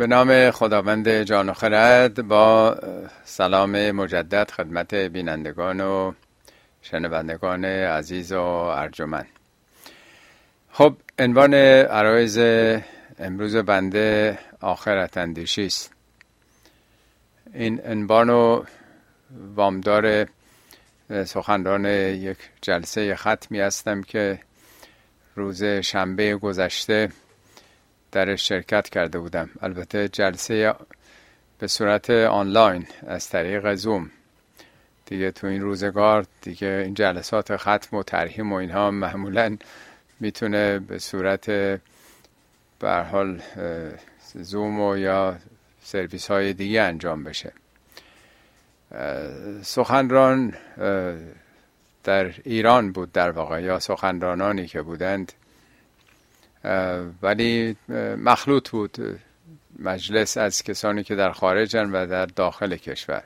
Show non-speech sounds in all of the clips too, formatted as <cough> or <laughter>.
به نام خداوند جان و خرد با سلام مجدد خدمت بینندگان و شنوندگان عزیز و ارجمند. خب عنوان عرایز امروز بنده آخرت اندیشی است. این عنوان و وامدار سخنران یک جلسه ختمی هستم که روز شنبه گذشته در شرکت کرده بودم. البته جلسه به صورت آنلاین از طریق زوم. دیگه تو این روزگار دیگه این جلسات ختم و ترهیم و اینها معمولا می‌تونه به صورت به حال زوم و یا سرویس های دیگه انجام بشه. سخنران در ایران بود در واقع یا سخنرانانی که بودند ولی مخلوط بود. مجلس از کسانی که در خارجن و در داخل کشور.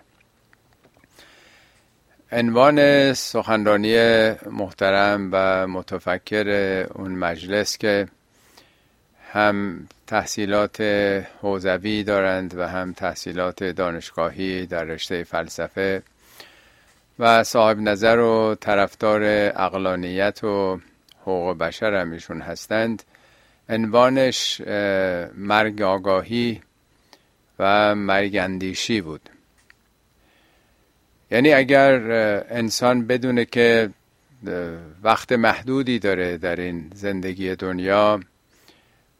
عنوان سخنرانی محترم و متفکر اون مجلس که هم تحصیلات حوزوی دارند و هم تحصیلات دانشگاهی در رشته فلسفه و صاحب نظر و طرفدار اقلانیت و حقوق بشر هم ایشون هستند. عنوانش مرگ آگاهی و مرگ اندیشی بود. یعنی اگر انسان بدونه که وقت محدودی داره در این زندگی دنیا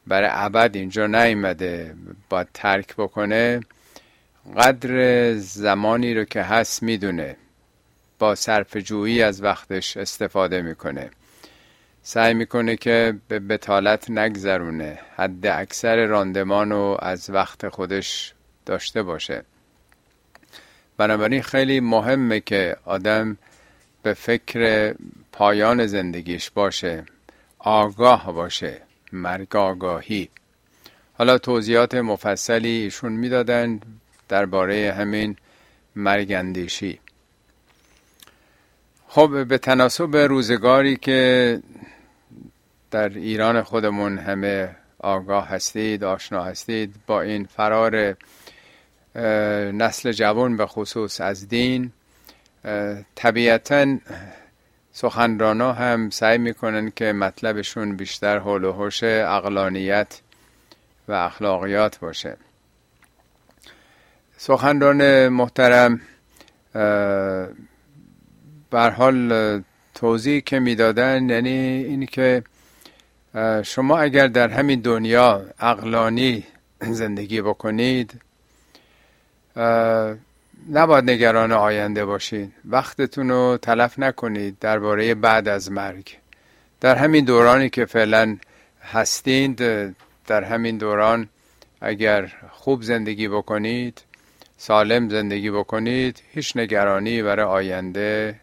برای ابد اینجا نیمده باید ترک بکنه قدر زمانی رو که هست می‌دونه با صرف جویی از وقتش استفاده می‌کنه. سعی می‌کنه که به بتالت نگذرونه. حد اکثر راندمان رو از وقت خودش داشته باشه. بنابراین خیلی مهمه که آدم به فکر پایان زندگیش باشه آگاه باشه مرگ آگاهی. حالا توضیحات مفصلی ایشون می‌دادن درباره همین مرگ اندیشی. خب به تناسب روزگاری که در ایران خودمون همه آگاه هستید آشنا هستید با این فرار نسل جوان به خصوص از دین طبیعتا سخنرانا هم سعی می‌کنن که مطلبشون بیشتر حول و حوش اقلانیت و اخلاقیات باشه. سخنران محترم بر حال توضیح که می‌دادن یعنی این که شما اگر در همین دنیا اقلانی زندگی بکنید نباید نگران آینده باشید وقتتون رو تلف نکنید درباره بعد از مرگ. در همین دورانی که فعلا هستید در همین دوران اگر خوب زندگی بکنید سالم زندگی بکنید هیچ نگرانی برای آینده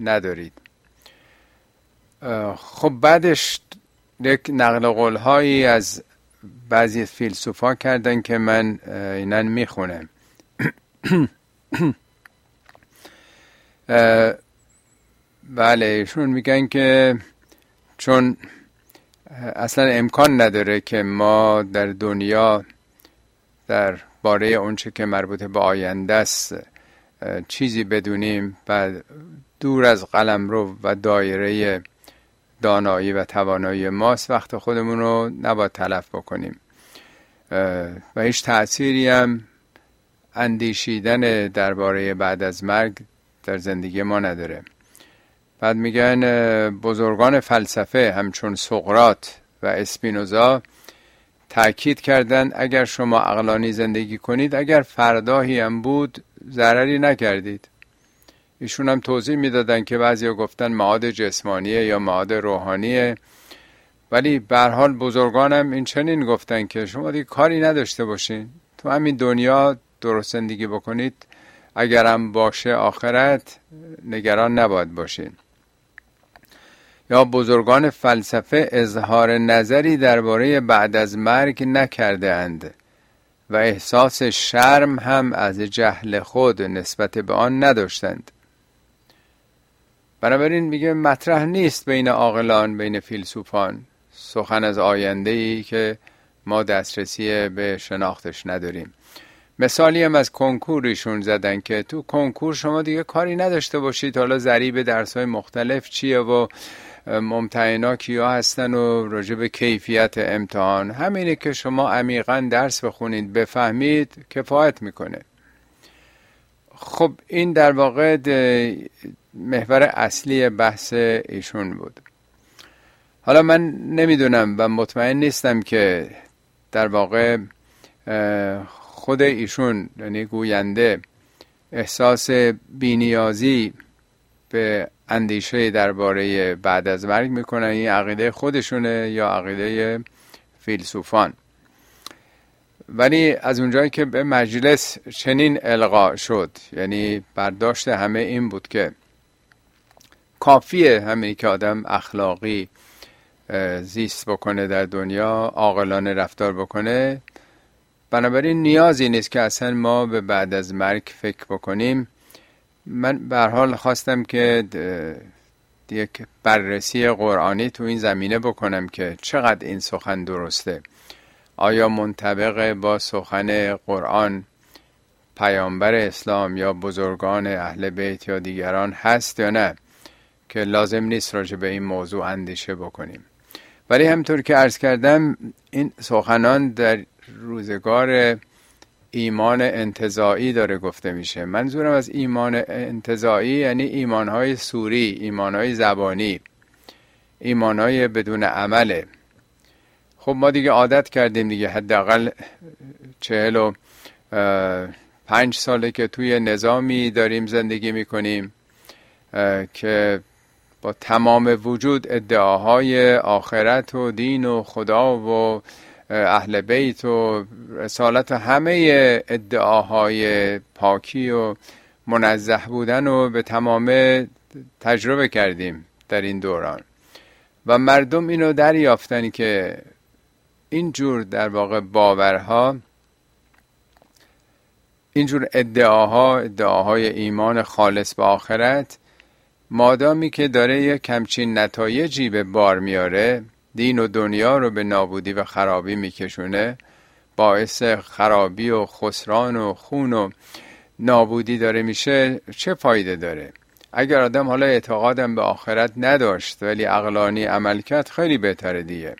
ندارید. خب بعدش یک نقل قول هایی از بعضی فیلسوفا کردن که من اینن می‌خونم. بله ایشون میگن که چون اصلا امکان نداره که ما در دنیا در باره اونچه که مربوط به آینده است چیزی بدونیم و دور از قلم رو و دایره دانایی و توانایی ماست وقت خودمون رو نباید تلف بکنیم. و هیچ تأثیری هم اندیشیدن درباره بعد از مرگ در زندگی ما نداره. بعد میگن بزرگان فلسفه همچون سقرات و اسپینوزا تاکید کردن اگر شما اقلانی زندگی کنید اگر فرداهی هم بود ضرری نکردید. ایشون هم توضیح می‌دادن که بعضی گفتن معاد جسمانیه یا معاد روحانیه. ولی به حال بزرگانم این چنین گفتن که شما دیگه کاری نداشته باشین. تو همین دنیا درست زندگی بکنید. اگرم باشه آخرت نگران نباید باشین. یا بزرگان فلسفه اظهار نظری درباره بعد از مرگ نکرده اند و احساس شرم هم از جهل خود نسبت به آن نداشتند. بنابراین میگه مطرح نیست بین عاقلان بین فیلسوفان. سخن از آینده ای که ما دسترسی به شناختش نداریم. مثالی هم از کنکور ایشون زدن که تو کنکور شما دیگه کاری نداشته باشید. حالا ضریب درس های مختلف چیه و ممتحنا کیا هستن و راجع به کیفیت امتحان. همینه که شما عمیقا درس بخونید بفهمید کفایت می‌کنه. خب این در واقع محور اصلی بحث ایشون بود. حالا من نمی‌دونم و مطمئن نیستم که در واقع خود ایشون یعنی گوینده احساس بینیازی به اندیشه درباره بعد از مرگ می‌کنن این عقیده خودشونه یا عقیده فیلسوفان. ولی از اونجایی که به مجلس چنین القا شد یعنی برداشت همه این بود که کافیه همینی که آدم اخلاقی زیست بکنه در دنیا عاقلانه رفتار بکنه. بنابراین نیازی نیست که اصلا ما به بعد از مرگ فکر بکنیم. من به حال خواستم که یک بررسی قرآنی تو این زمینه بکنم که چقدر این سخن درسته. آیا منطبق با سخن قرآن پیامبر اسلام یا بزرگان اهل بیت یا دیگران هست یا نه؟ که لازم نیست راجع به این موضوع اندیشه بکنیم. ولی همطور که عرض کردم این سخنان در روزگار ایمان انتظایی داره گفته میشه. منظورم از ایمان انتظایی یعنی ایمانهای سوری ایمانهای زبانی ایمانهای بدون عمله خب ما دیگه عادت کردیم دیگه حداقل چهل و پنج ساله که توی نظامی داریم زندگی می‌کنیم که با تمام وجود ادعاهای آخرت و دین و خدا و اهل بیت و رسالت همه ادعاهای پاکی و منزه بودن و به تمام تجربه کردیم در این دوران. و مردم اینو دریافتن که اینجور در واقع باورها اینجور ادعاها ادعاهای ایمان خالص به آخرت مادامی که داره یک کمچین نتایجی به بار میاره دین و دنیا رو به نابودی و خرابی میکشونه باعث خرابی و خسران و خون و نابودی داره میشه چه فایده داره؟ اگر آدم حالا اعتقادم به آخرت نداشت ولی اقلانی عمل کرد خیلی بهتره دیگه.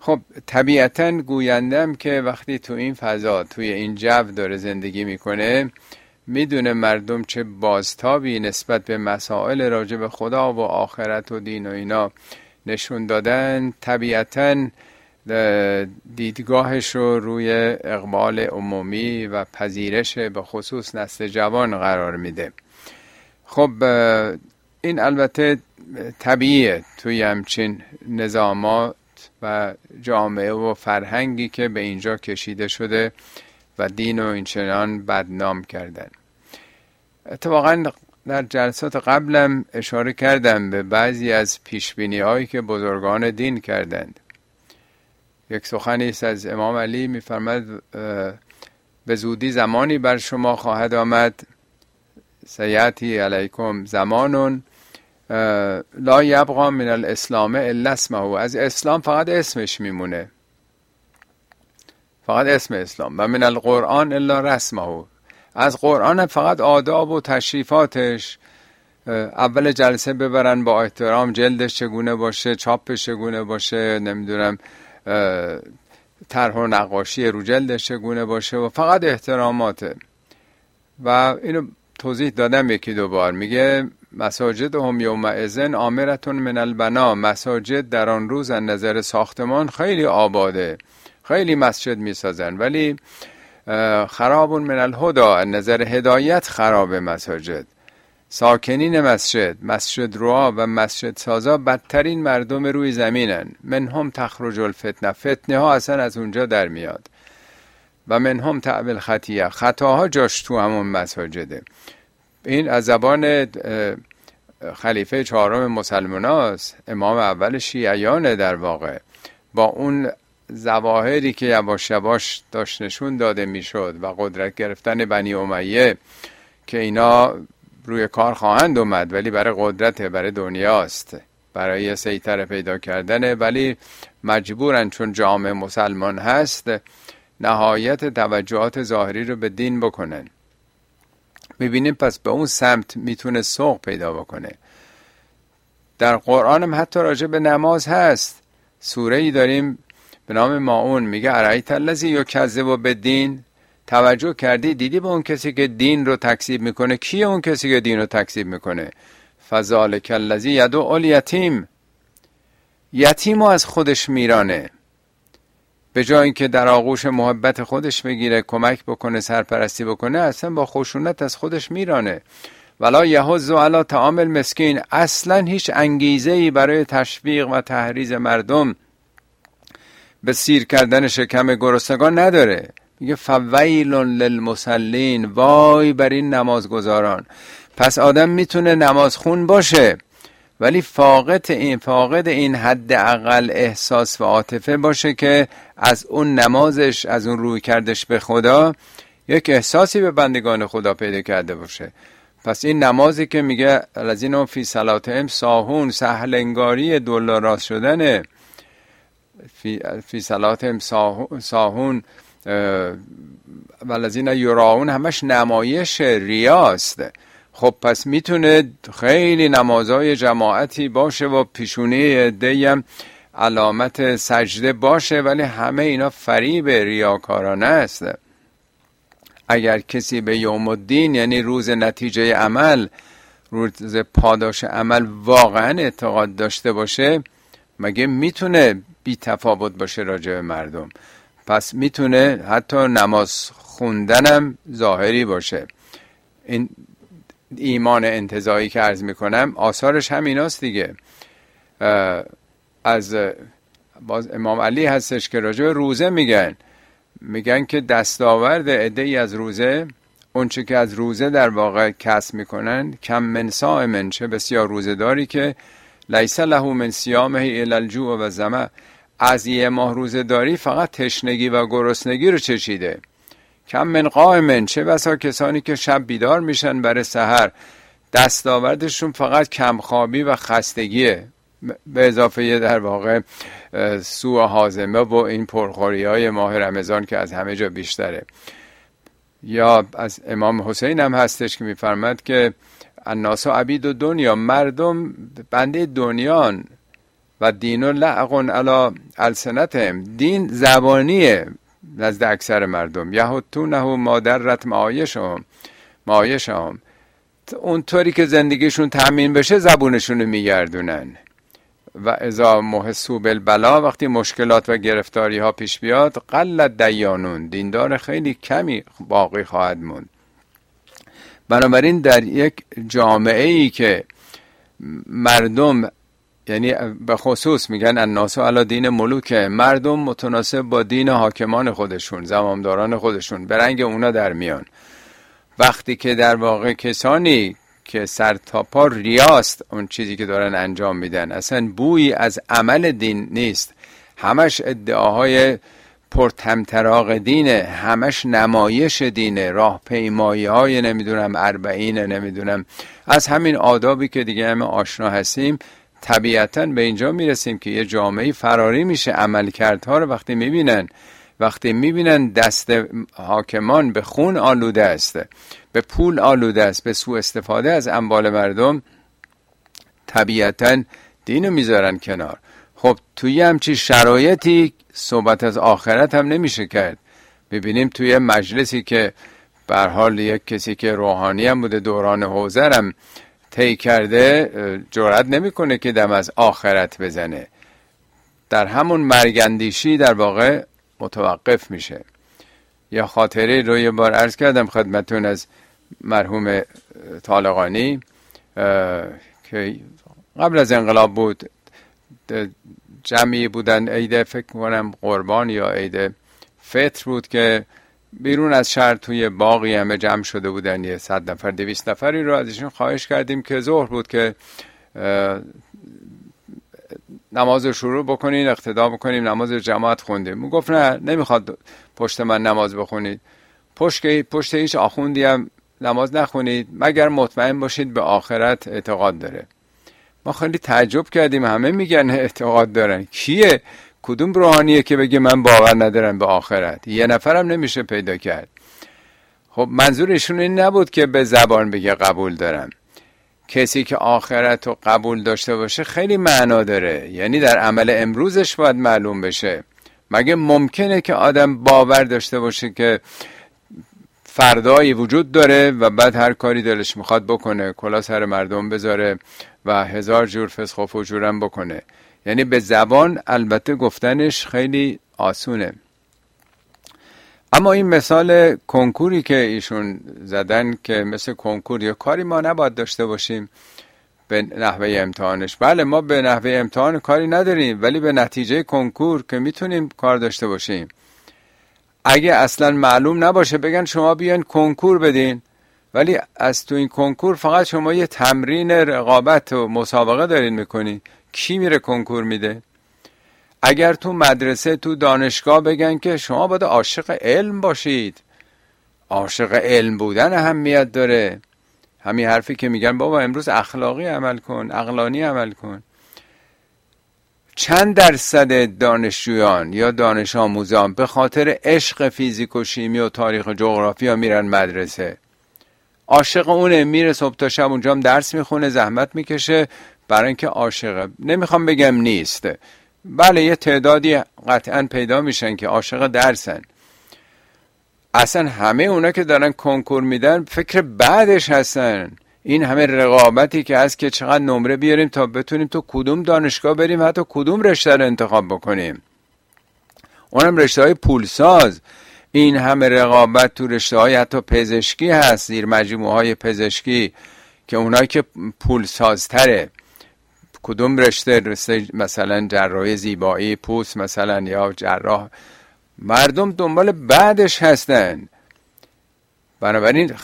خب طبیعتا گویندم که وقتی تو این فضا توی این جو داره زندگی می‌کنه می‌دونه مردم چه بازتابی نسبت به مسائل راجع به خدا و آخرت و دین و اینا نشون دادن. طبیعتا دیدگاهش رو روی اقبال عمومی و پذیرش به خصوص نسل جوان قرار میده. خب این البته طبیعیه توی همچین نظامات و جامعه و فرهنگی که به اینجا کشیده شده. و دین و اینچنان بدنام کردن. اتفاقا در جلسات قبلم اشاره کردم به بعضی از پیشبینی هایی که بزرگان دین کردند. یک سخنی است از امام علی میفرماد به زودی زمانی بر شما خواهد آمد. سیعتی علیکم زمانون. لا یبقا من الاسلام الا اسمه. از اسلام فقط اسمش میمونه. فقط اسم اسلام و من القرآن الا رسمه. از قرآن فقط آداب و تشریفاتش اول جلسه ببرن با احترام جلدش چگونه باشه چاپش چگونه باشه نمی‌دونم طرح و نقاشی رو جلدش چگونه باشه و فقط احتراماته. و اینو توضیح دادم یکی دو بار. میگه مساجد هم یوم ازن آمرتون من البنا. مساجد در آن روز از نظر ساختمان خیلی آباده. خیلی مسجد می‌سازن. ولی خراب من الهدا نظر هدایت خراب مساجد. ساکنین مسجد مسجد روا و مسجد سازا بدترین مردم روی زمینن. من هم تخرج الفتنه فتنه ها اصلا از اونجا در میاد. و من هم تعبیل خطیه. خطاها جاش تو همون مساجده. این از زبان خلیفه چهارم مسلمان امام اول شیعیانه در واقع. با اون زواهری که یواش یواش داشت نشون داده می‌شد و قدرت گرفتن بنی امیه که اینا روی کار خواهند اومد ولی برای قدرت برای دنیاست برای سیطره پیدا کردنه ولی مجبورن چون جامعه مسلمان هست نهایت توجهات ظاهری رو به دین بکنن. می‌بینیم پس به اون سمت می‌تونه سوق پیدا بکنه. در قرآن هم حتی راجع به نماز هست. سوره ای داریم به نام ماون میگه ارایت الذی یکذب و به دین؟ توجه کردی؟ دیدی به اون کسی که دین رو تکذیب می‌کنه؟ کیه اون کسی که دین رو تکذیب می‌کنه؟ فذالک الذی یدعو الیتیم. یتیم رو از خودش میرانه. به جای اینکه در آغوش محبت خودش بگیره کمک بکنه سرپرستی بکنه اصلا با خشونت از خودش میرانه. ولا یهز علی تعامل مسکین اصلا هیچ انگیزه ای برای تشویق و تحریز مردم به سیر کردن شکم گرسنگان نداره. میگه فویل للمسلین وای بر این نمازگزاران. پس آدم می‌تونه نماز خون باشه ولی فاقد این فاقد این حد اقل احساس و عاطفه باشه که از اون نمازش از اون روی کردش به خدا یک احساسی به بندگان خدا پیدا کرده باشه. پس این نمازی که میگه لذین فی صلاتهم ساهون سهل انگاری راست شدنه. فی, فی صلاتهم ساهون ولذین یراون همش نمایش ریاست. خب پس می‌تونه خیلی نمازهای جماعتی باشه و پیشونی هم علامت سجده باشه ولی همه اینا فریب ریاکارانه است. اگر کسی به یوم الدین یعنی روز نتیجه عمل روز پاداش عمل واقعا اعتقاد داشته باشه مگه می‌تونه بی تفاوت باشه راجع به مردم. پس می‌تونه حتی نماز خوندنم ظاهری باشه. این ایمان انتظایی که عرض می‌کنم آثارش هم ایناست دیگه از باز امام علی هستش که راجع به روزه میگن. میگن که دستاورد عده ای از روزه اونچه که از روزه در واقع کسب می‌کنن کم من سائمن چه بسیار روزه داری که لیس له من سیامه الا الجوع و زمه از یه ماه روزه داری فقط تشنگی و گرسنگی رو چشیده کم من قائمن چه بسا کسانی که شب بیدار میشن برای سحر. دستاوردشون فقط کمخوابی و خستگیه. به اضافه در واقع سوء حازمه و این پرخوری های ماه رمضان که از همه جا بیشتره. یا از امام حسین هم هستش که میفرمد که الناس عبید و دنیا مردم بنده دنیان. و دین و لعقن علا السنتهم. دین زبانیه نزد اکثر مردم. یهودتونه مادرت معایشهم. معایشهم. اونطوری که زندگیشون تأمین بشه زبونشون رو میگردونن. و ازا محسو بالبلا وقتی مشکلات و گرفتاری ها پیش بیاد قلت دیانون. دیندار خیلی کمی باقی خواهد موند. بنابراین در یک جامعه ای که مردم یعنی به خصوص میگن الناس علا دین ملوکه مردم متناسب با دین حاکمان خودشون زمامداران خودشون به رنگ اونا در میان. وقتی که در واقع کسانی که سر تا پا ریاست اون چیزی که دارن انجام میدن اصلا بویی از عمل دین نیست. همش ادعاهای پرتمتراغ دینه همش نمایش دینه راه پیمایی های نمی‌دونم اربعینه نمی‌دونم. از همین آدابی که دیگه همه آشنا هستیم طبیعتا به اینجا می‌رسیم که یه جامعه فراری میشه عملکردها رو وقتی می‌بینن. وقتی می‌بینن دست حاکمان به خون آلوده است به پول آلوده است به سوء استفاده از اموال مردم طبیعتا دینو می‌ذارن کنار. خب توی همچی شرایطی صحبت از آخرت هم نمیشه کرد. ببینیم توی مجلسی که بر حال یک کسی که روحانی هم بوده دوران حوزرم طی کرده جرأت نمی‌کنه که دم از آخرت بزنه. در همون مرگندیشی در واقع متوقف میشه. یا خاطره رو یه بار عرض کردم خدمتون از مرحوم طالقانی که قبل از انقلاب بود. جمعی بودن عید فکر کنم قربان یا عید فطر بود که بیرون از شهر توی باقی همه جمع شده بودن یه صد نفر دویست نفری رو ازشون خواهش کردیم که ظهر بود که نماز رو شروع بکنین اقتدا بکنیم نماز جماعت خوندیم. گفت نه نمی‌خواد پشت من نماز بخونید. پشت, پشت هیچ آخوندی هم نماز نخونید. مگر مطمئن باشید به آخرت اعتقاد داره؟ ما خیلی تعجب کردیم. همه میگن اعتقاد دارن. کیه؟ کدوم روحانیه که بگه من باور ندارم به آخرت؟ یه نفرم نمیشه پیدا کرد. خب منظورشون این نبود که به زبان بگه قبول دارم. کسی که آخرت رو قبول داشته باشه خیلی معنا داره. یعنی در عمل امروزش باید معلوم بشه. مگه ممکنه که آدم باور داشته باشه که فردایی وجود داره و بعد هر کاری دلش می‌خواد بکنه کلا سر مردم بذاره و هزار جور فسخ و فجورم بکنه؟ یعنی به زبان البته گفتنش خیلی آسونه. اما این مثال کنکوری که ایشون زدن که مثل کنکور یا کاری ما نباید داشته باشیم به نحوه امتحانش. بله ما به نحوه امتحان کاری نداریم ولی به نتیجه کنکور که می‌تونیم کار داشته باشیم. اگه اصلا معلوم نباشه بگن شما بیان کنکور بدین. ولی از تو این کنکور فقط شما یه تمرین رقابت و مسابقه دارین می‌کنین کی میره کنکور میده؟ اگر تو مدرسه تو دانشگاه بگن که شما باید عاشق علم باشید. عاشق علم بودن اهمیت داره. همین حرفی که میگن بابا امروز اخلاقی عمل کن اقلانی عمل کن. چند درصد دانشجویان یا دانش آموزان به خاطر عشق فیزیک و شیمی و تاریخ جغرافیا میرن مدرسه؟ عاشق اونه میره صبح تا شب اونجا هم درس می‌خونه زحمت می‌کشه. برای اینکه عاشقه نمی‌خوام بگم نیست. بله یه تعدادی قطعا پیدا میشن که عاشق درسن. اصلا همه اونا که دارن کنکور میدن فکر بعدش هستن. این همه رقابتی که هست که چقدر نمره بیاریم تا بتونیم تو کدوم دانشگاه بریم حتی کدوم رشته رو انتخاب بکنیم. اونم رشته های پولساز. این همه رقابت تو رشته های حتی پزشکی هست زیر مجموعه های پزشکی که اونایی که پولسازتره. کدوم رشته مثلا جراحی زیبایی پوست مثلا یا جراح؟ مردم دنبال بعدش هستن. بنابراین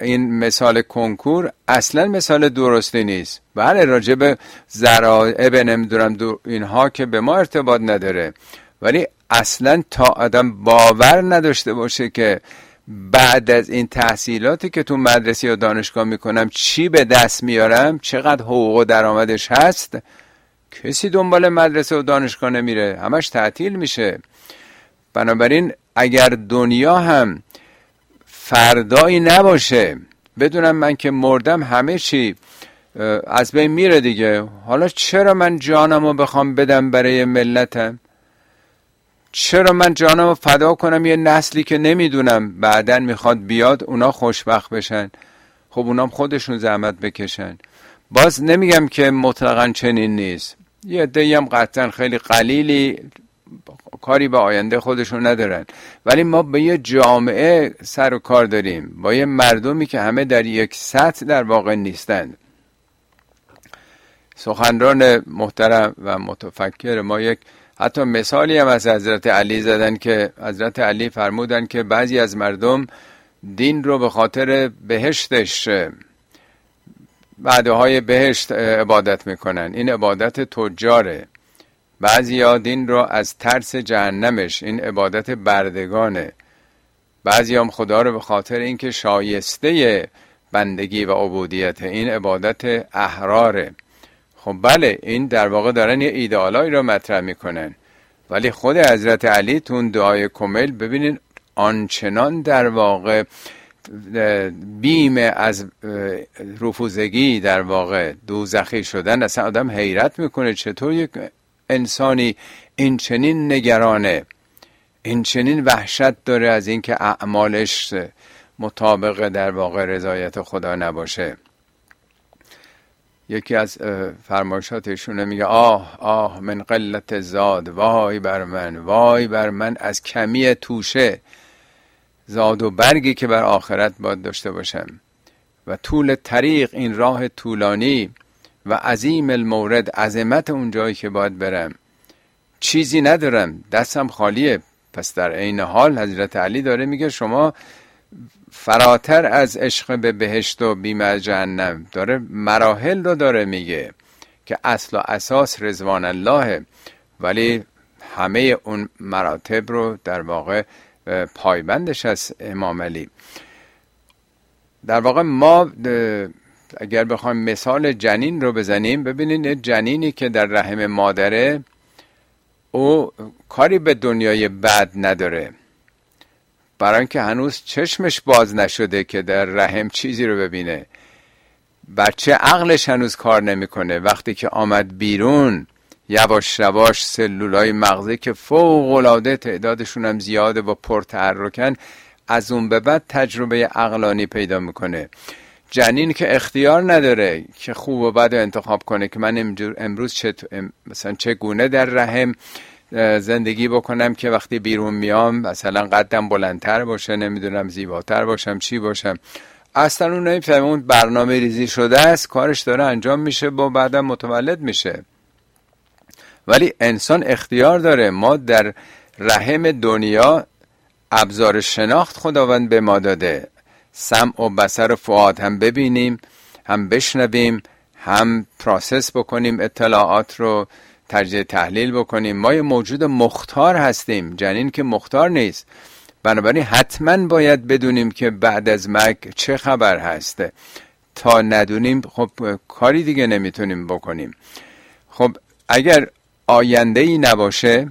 این مثال کنکور اصلا مثال درستی نیست. بله راجع به ذرائع نمی‌دونم اینها که به ما ارتباط نداره. ولی اصلا تا آدم باور نداشته باشه که بعد از این تحصیلاتی که تو مدرسه یا دانشگاه می‌کنم چی به دست میارم؟ چقدر حقوق و درآمدش هست؟ کسی دنبال مدرسه و دانشگاه نمیره. همش تعطیل میشه. بنابراین اگر دنیا هم فردایی نباشه بدونم من که مردم همه چی از بین میره دیگه. حالا چرا من جانم رو بخوام بدم برای ملتم؟ چرا من جانم رو فدا کنم یه نسلی که نمی‌دونم؟ بعدا می‌خواد بیاد اونا خوشبخت بشن. خب اونام خودشون زحمت بکشن. باز نمیگم که مطلقا چنین نیست. یه عده هم قطعا خیلی قلیلی کاری به آینده خودشون ندارن. ولی ما به یه جامعه سر و کار داریم. با یه مردمی که همه در یک سطح در واقع نیستند سخنران محترم و متفکر ما یک حتی مثالی هم از حضرت علی زدن که حضرت علی فرمودن که بعضی از مردم دین رو به خاطر بهشتش بعده های بهشت عبادت می‌کنن. این عبادت تجاره. بعضی ها دین رو از ترس جهنمش این عبادت بردگانه. بعضی هم خدا رو به خاطر اینکه شایسته بندگی و عبودیت این عبادت احراره. خب بله این در واقع دارن یه ایدئالایی رو مطرح می‌کنن. ولی خود حضرت علی تون دعای کمل ببینید آنچنان در واقع بیم از رفوزگی در واقع دوزخی شدن اصلا آدم حیرت می‌کنه چطور یک انسانی این چنین نگرانه این چنین وحشت داره از اینکه اعمالش مطابق در واقع رضایت خدا نباشه. یکی از فرمایشاتشونه میگه آه آه من قلت زاد وای بر من وای بر من از کمی توشه زاد و برگی که بر آخرت باید داشته باشم. و طول طریق این راه طولانی و عظیم المورد عظمت اون جایی که باید برم. چیزی ندارم دستم خالیه. پس در عین حال حضرت علی داره میگه شما فراتر از عشق به بهشت و بیم جهنم. داره مراحل رو داره میگه که اصل و اساس رزوان الله. ولی همه اون مراتب رو در واقع پایبندش از امام علی. در واقع ما اگر بخوایم مثال جنین رو بزنیم ببینید جنینی که در رحم مادره او کاری به دنیای بد نداره. برای اینکه هنوز چشمش باز نشده که در رحم چیزی رو ببینه. بچه عقلش هنوز کار نمی‌کنه. وقتی که آمد بیرون یواش یواش سلولای مغزی که فوق العاده تعدادشون هم زیاده و پرتحرکن از اون به بعد تجربه عقلانی پیدا می‌کنه. جنین که اختیار نداره که خوب و بد انتخاب کنه که من امروز چه مثلا چگونه در رحم زندگی بکنم که وقتی بیرون میام مثلا قدم بلندتر باشه نمی‌دونم زیباتر باشم چی باشم. اصلا اون نمی‌فهمه اون برنامه ریزی شده است کارش داره انجام میشه با بعدم متولد میشه. ولی انسان اختیار داره ما در رحم دنیا ابزار شناخت خداوند به ما داده. سمع و بسر و فعاد هم ببینیم هم بشنویم هم پراسس بکنیم اطلاعات رو تجزیه تحلیل بکنیم. ما یه موجود مختار هستیم. جنین که مختار نیست. بنابراین حتما باید بدونیم که بعد از مرگ چه خبر هست. تا ندونیم خب کاری دیگه نمی‌تونیم بکنیم. خب اگر آینده ای نباشه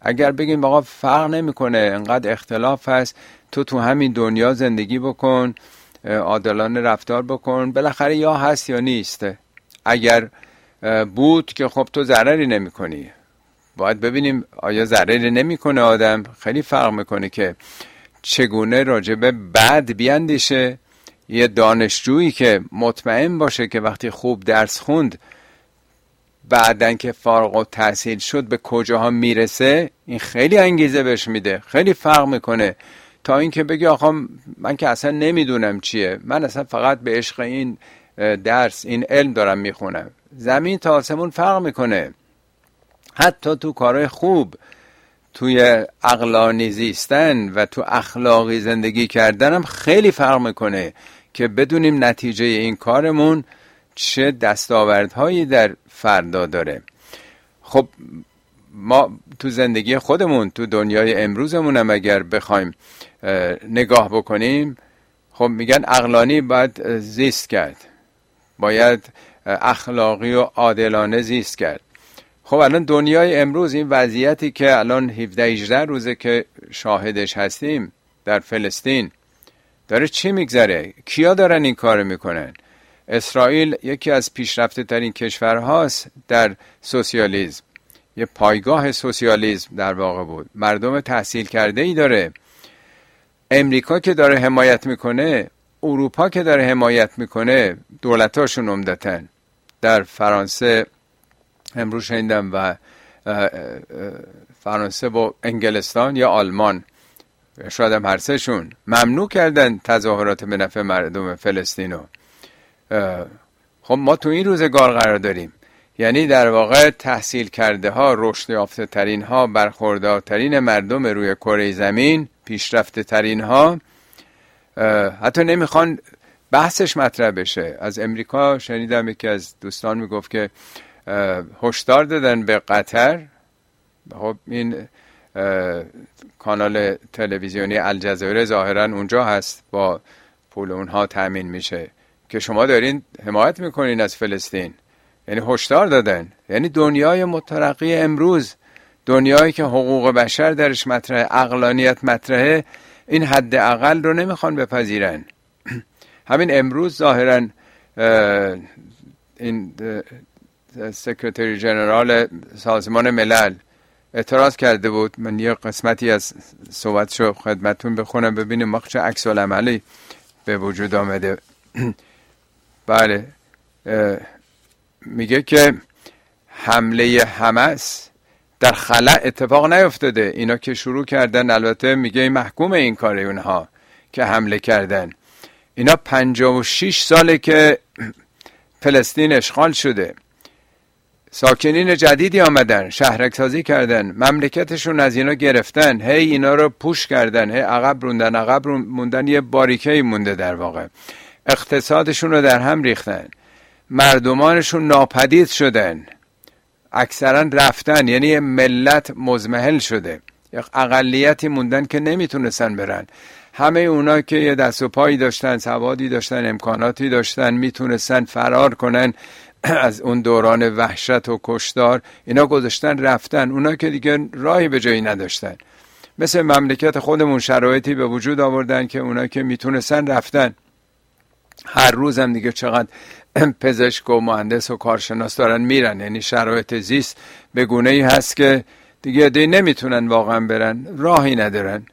اگر بگیم آقا فرق نمی‌کنه انقدر اختلاف هست تو تو همین دنیا زندگی بکن عادلانه رفتار بکن بالاخره یا هست یا نیست. اگر بود که خب تو ضرری نمی کنی باید ببینیم آیا ضرری نمی‌کنه آدم. خیلی فرق می‌کنه که چگونه راجبه بعد بیاندیشه. یه دانشجویی که مطمئن باشه که وقتی خوب درس خوند بعدن که فارغ و تحصیل شد به کجاها می‌رسه؟ این خیلی انگیزه بهش میده. خیلی فرق می‌کنه. تا اینکه بگی آقا من که اصلا نمی‌دونم چیه. من اصلا فقط به عشق این درس این علم دارم می‌خونم. زمین تا آسمون فرق می‌کنه. حتی تو کارهای خوب توی اقلانی زیستن و تو اخلاقی زندگی کردن خیلی فرق می‌کنه که بدونیم نتیجه این کارمون چه دستاوردهایی در فردا داره. خب ما تو زندگی خودمون تو دنیای امروزمون هم اگر بخوایم نگاه بکنیم خب میگن اقلانی باید زیست کرد. باید اخلاقی و عادلانه زیست کرد. خب الان دنیای امروز این وضعیتی که الان 17 18 روزه که شاهدش هستیم در فلسطین داره چی میگذره؟ کیا دارن این کار می‌کنن؟ اسرائیل یکی از پیشرفته ترین کشورهاست در سوسیالیزم. یه پایگاه سوسیالیزم در واقع بود. مردم تحصیل کرده ای داره. امریکا که داره حمایت می‌کنه اروپا که داره حمایت می‌کنه دولتاشون عمدتن در فرانسه امروز شنیدم و فرانسه و انگلستان یا آلمان. شاید هم هر سهشون. ممنوع کردن تظاهرات به نفع مردم فلسطینو خب ما تو این روزگار قرار داریم. یعنی در واقع تحصیل کرده ها رشد یافته ترین ها برخوردارترین مردم روی کره زمین پیشرفته ترین ها حتی نمی‌خوان بحثش مطرح بشه. از امریکا شنیدم یکی از دوستان می‌گفت که هشدار دادن به قطر. خب این کانال تلویزیونی الجزایر ظاهرا اونجا هست با پول اونها تامین میشه. که شما دارین حمایت می‌کنین از فلسطین. یعنی هشدار دادن. یعنی دنیای مترقی امروز. دنیایی که حقوق بشر درش مطرحه اقلانیت مطرحه این حد اقل رو نمی‌خوان بپذیرن. همین امروز ظاهرا این سکرتری جنرال سازمان ملل اعتراض کرده بود. من یه قسمتی از صحبتشو خدمتون بخونم ببینیم ما چه عکس عملی به وجود آمده. <clears throat> بله میگه که حمله حمس در خلع اتفاق نیفتاده. اینا که شروع کردن البته میگه محکوم این کار اونها که حمله کردن. اینا 56 ساله که فلسطین اشغال شده. ساکنین جدیدی آمدن شهرک سازی کردن مملکتشون از اینا گرفتن. هی اینا رو پوش کردن هی عقب روندن عقب موندن یه باریکه مونده در واقع. اقتصادشون رو در هم ریختن. مردمانشون ناپدید شدن. اکثرا رفتن یعنی ملت مزمحل شده. اقلیتی موندن که نمی‌تونستن برن. همه اونا که یه دست و پایی داشتن سوادی داشتن امکاناتی داشتن می‌تونستن فرار کنن <clears throat> از اون دوران وحشت و کشدار اینا گذاشتن رفتن. اونا که دیگه راهی به جایی نداشتن. مثل مملکت خودمون شرایطی به وجود آوردن که اونا که می‌تونستن رفتن. هر روز هم دیگه چقدر <clears throat> پزشک و مهندس و کارشناس دارن میرن. یعنی شرایط زیست به گونه ای هست که دیگه دی نمی‌تونن واقعا برن. راهی ندارن.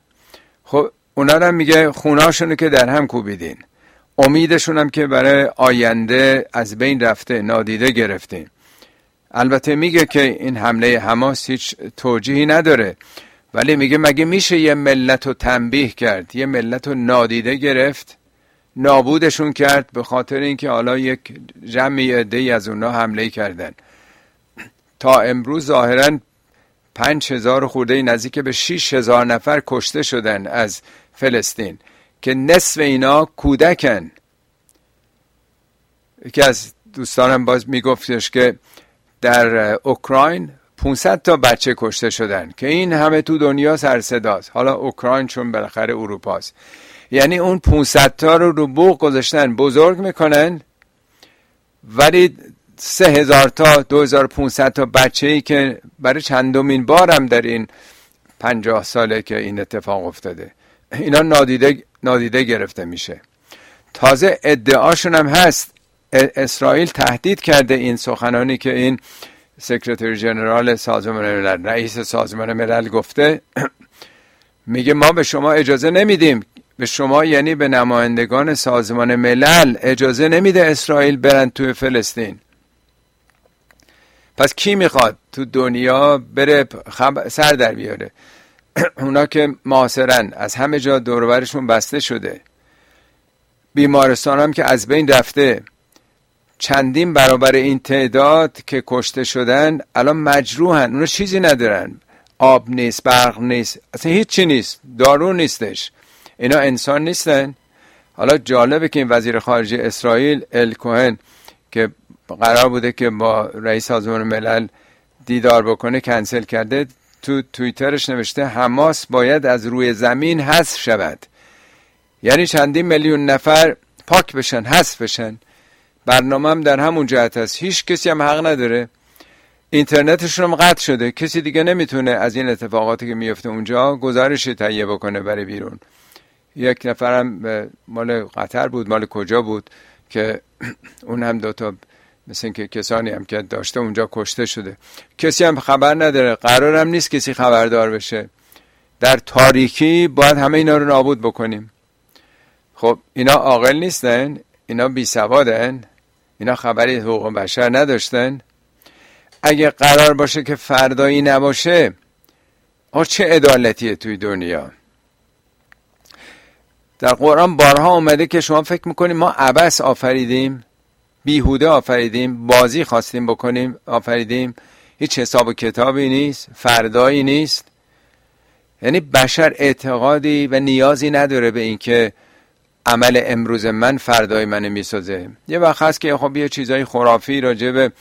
خب اونا هم میگه خوناشونو که در هم کوبیدین. امیدشون هم که برای آینده از بین رفته نادیده گرفتیم البته میگه که این حمله حماس هیچ توجیهی نداره. ولی میگه مگه میشه یه ملت رو تنبیه کرد یه ملت رو نادیده گرفت نابودشون کرد به خاطر اینکه حالا یک جمعی عده از اونا حمله کردن. تا امروز ظاهرا پنج هزار خورده نزدیک به شیش هزار نفر کشته شدن از فلسطین که نصف اینا کودکن. یکی از دوستانم باز میگفتش که در اوکراین 500 تا بچه کشته شدن که این همه تو دنیا سر صداست. حالا اوکراین چون بالاخره اروپاست. یعنی اون 500 تا رو رو بوق گذاشتن. بزرگ می‌کنن ولی سه هزار تا دو هزار تا بچه ای که برای چندمین بارم در این پنجاه ساله که این اتفاق افتاده. اینا نادیده, نادیده گرفته میشه. تازه ادعاشون هم هست. اسرائیل تهدید کرده این سخنانی که این سکرتری جنرال سازمان ملل رئیس سازمان ملل گفته. <clears throat> میگه ما به شما اجازه نمیدیم. به شما یعنی به نمایندگان سازمان ملل اجازه نمیده اسرائیل برن توی فلسطین. پس کی می‌خواد تو دنیا بره سر در بیاره؟ <clears throat> اونا که معاصرن. از همه جا دورورشون بسته شده. بیمارستان هم که از بین رفته. چندین برابر این تعداد که کشته شدن الان مجروحن. اونا چیزی ندارن. آب نیست برق نیست. اصلا هیچی نیست. دارو نیستش. اینا انسان نیستن. حالا جالبه که این وزیر خارجه اسرائیل الکوهن که قرار بوده که با رئیس سازمان ملل دیدار بکنه کنسل کرده. تو تویترش نوشته حماس باید از روی زمین حذف شود. یعنی چندین میلیون نفر پاک بشن حذف بشن. برنامه هم در همون جهت هست هیچ کسی هم حق نداره. اینترنتشون هم قطع شده. کسی دیگه نمی‌تونه از این اتفاقاتی که میفته اونجا گزارشی تهیه بکنه برای بیرون. یک نفرم مال قطر بود مال کجا بود که اون هم دوتا مثل اینکه کسانی هم که داشته اونجا کشته شده. کسی هم خبر نداره. قرارم نیست کسی خبردار بشه. در تاریکی باید همه اینا رو نابود بکنیم. خب اینا عاقل نیستن. اینا بی سوادن اینا خبری حقوق بشر نداشتن. اگه قرار باشه که فردایی نباشه آه چه عدالتیه توی دنیا؟ در قرآن بارها اومده که شما فکر می‌کنیم ما عبس آفریدیم؟ بیهوده آفریدیم بازی خواستیم بکنیم آفریدیم. هیچ حساب و کتابی نیست فردایی نیست. یعنی بشر اعتقادی و نیازی نداره به اینکه عمل امروز من فردای من می‌سازه یه وقت هست که خب یه چیزای خرافی راجع به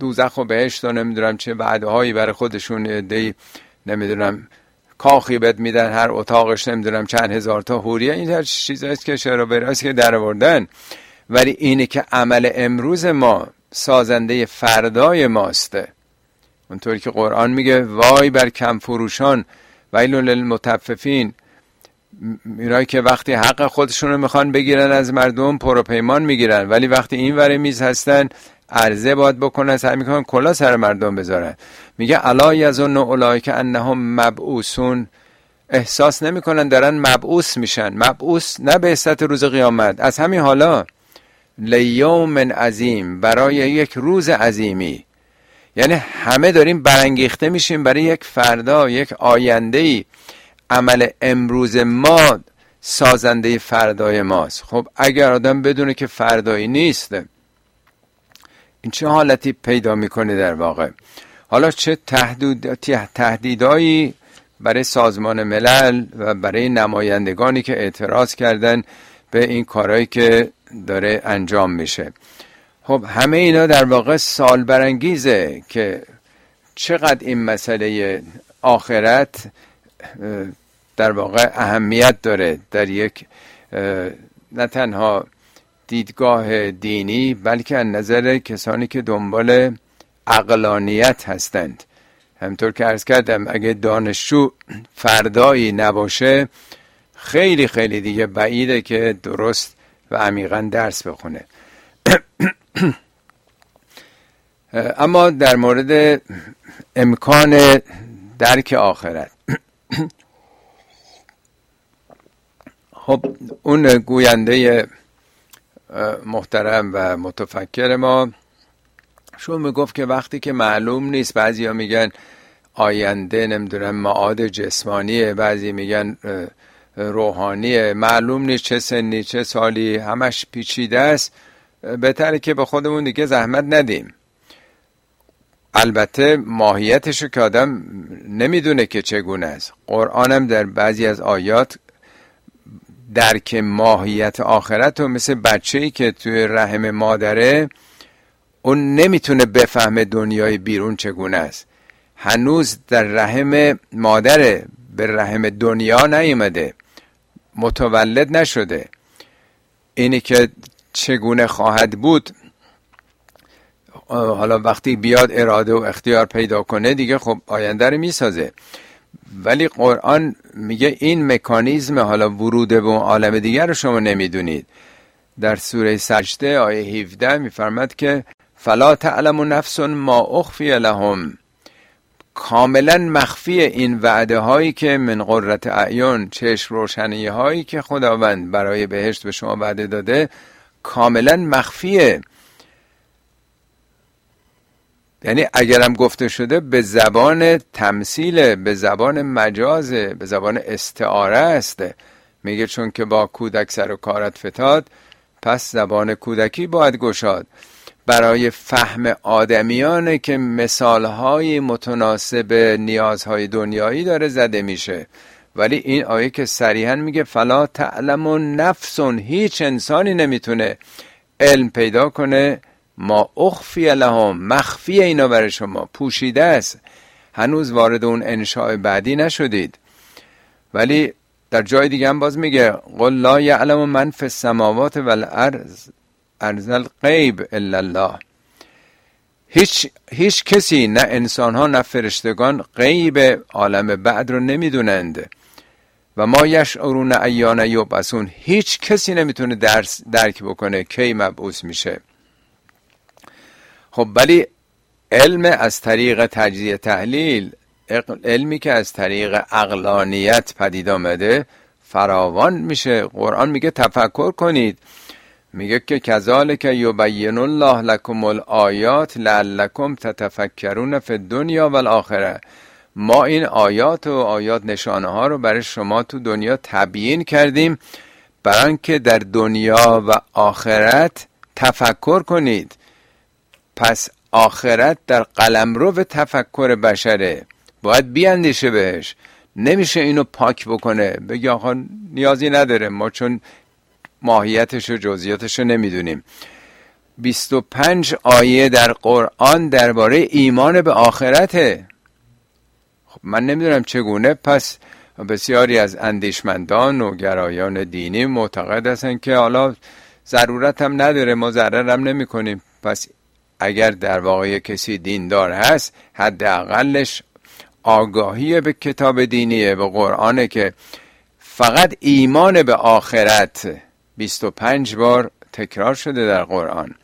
دوزخ و بهشت و نمی‌دونم چه وعده برای خودشون دی نمی‌دونم کاخی بد میدن هر اتاقش نمی‌دونم چند هزار تا حوریه این هر چیزاییست که شعر و که در آوردن. ولی اینه که عمل امروز ما سازنده فردای ماسته اونطوری که قرآن میگه وای بر کم فروشان ویل للمتففین. میرای که وقتی حق خودشون رو می‌خوان بگیرن از مردم پروپیمان می‌گیرن. ولی وقتی این وره میز هستن عرضه باید بکنن سعی می‌کنن کلا سر مردم بذارن. میگه الا یظن اولئک انهم مبعوثون. احساس نمی‌کنن دارن مبعوث میشن. مبعوث نه به روز قیامت. از همین حالا لیوم عظیم برای یک روز عظیمی. یعنی همه داریم برانگیخته میشیم برای یک فردا یک آینده ای عمل امروز ما سازنده فردای ماست. خب اگر آدم بدونه که فردایی نیست این چه حالتی پیدا می‌کنه در واقع؟ حالا چه تهدید تهدیدایی برای سازمان ملل و برای نمایندگانی که اعتراض کردن به این کارهایی که داره انجام میشه. خب همه اینا در واقع سال برانگیزه که چقدر این مسئله آخرت در واقع اهمیت داره در یک نه تنها دیدگاه دینی بلکه از نظر کسانی که دنبال اقلانیت هستند. همطور که ارز کردم اگه دانشجو فردایی نباشه خیلی خیلی دیگه بعیده که درست و عمیقا درس بخونه. <coughs> اما در مورد امکان درک آخرت. <coughs> خب اون گوینده محترم و متفکر ما شو می‌گفت که وقتی که معلوم نیست بعضی میگن آینده نمی‌دونم معاد جسمانیه بعضی میگن روحانیه معلوم نیست چه سنی چه سالی همش پیچیده است. بهتره که به خودمون دیگه زحمت ندیم. البته ماهیتش که آدم نمی‌دونه که چگونه است. قرآنم در بعضی از آیات درک ماهیت آخرت و مثل بچه ای که توی رحم مادره اون نمی‌تونه بفهمه دنیای بیرون چگونه است. هنوز در رحم مادره به رحم دنیا نیومده متولد نشده. اینی که چگونه خواهد بود حالا وقتی بیاد اراده و اختیار پیدا کنه دیگه خب آینده رو می‌سازه. ولی قرآن میگه این مکانیزم حالا ورود به اون عالم دیگر رو شما نمی‌دونید. در سوره سجده آیه 17 میفرماد که فلا تعلم نفس ما اخفی لهم. کاملا مخفی این وعده هایی که من قررت اعیان چشم روشنی هایی که خداوند برای بهشت به شما وعده داده کاملا مخفیه. یعنی اگرم گفته شده به زبان تمثیل به زبان مجازه به زبان استعاره است. میگه چون که با کودک سر و کارت فتاد پس زبان کودکی باید گشاد. برای فهم آدمیانه که مثالهای متناسب نیازهای دنیایی داره زده میشه. ولی این آیه که صریحا میگه فلا تعلم و نفسون هیچ انسانی نمی‌تونه علم پیدا کنه. ما اخفی لهم مخفی اینا برای شما پوشیده است. هنوز وارد اون انشاء بعدی نشدید. ولی در جای دیگه هم باز میگه قل لا یعلم من فی السماوات والارض ارز الغیب الا الله هیچ, هیچ کسی نه انسان ها نه فرشتگان غیب عالم بعد رو نمی‌دونند. و ما یشعرون ایان یبعثون. هیچ کسی نمی‌تونه درس درک بکنه کی مبعوث میشه. خب ولی علم از طریق تجزیه تحلیل علمی که از طریق اقلانیت پدید آمده فراوان میشه. قرآن میگه تفکر کنید. میگه که کذالک یبین الله لکم الآیات لعلکم تتفکرون فی الدنیا والآخره. ما این آیات و آیات نشانه ها رو برای شما تو دنیا تبیین کردیم برای که در دنیا و آخرت تفکر کنید. پس آخرت در قلمرو تفکر بشره. باید بیاندیشه بهش. نمیشه اینو پاک بکنه. بگی آقا نیازی نداره. ما چون ماهیتش و جزئیاتش رو نمی‌دونیم 25 آیه در قرآن درباره ایمان به آخرته. خب من نمی‌دونم چگونه پس بسیاری از اندیشمندان و گرایان دینی معتقد هستن که حالا ضرورت هم نداره ما ضرر هم نمی کنیم پس اگر در واقع کسی دیندار هست حداقلش آگاهی به کتاب دینیه به قرآنه که فقط ایمان به آخرت 25 بار تکرار شده در قرآن.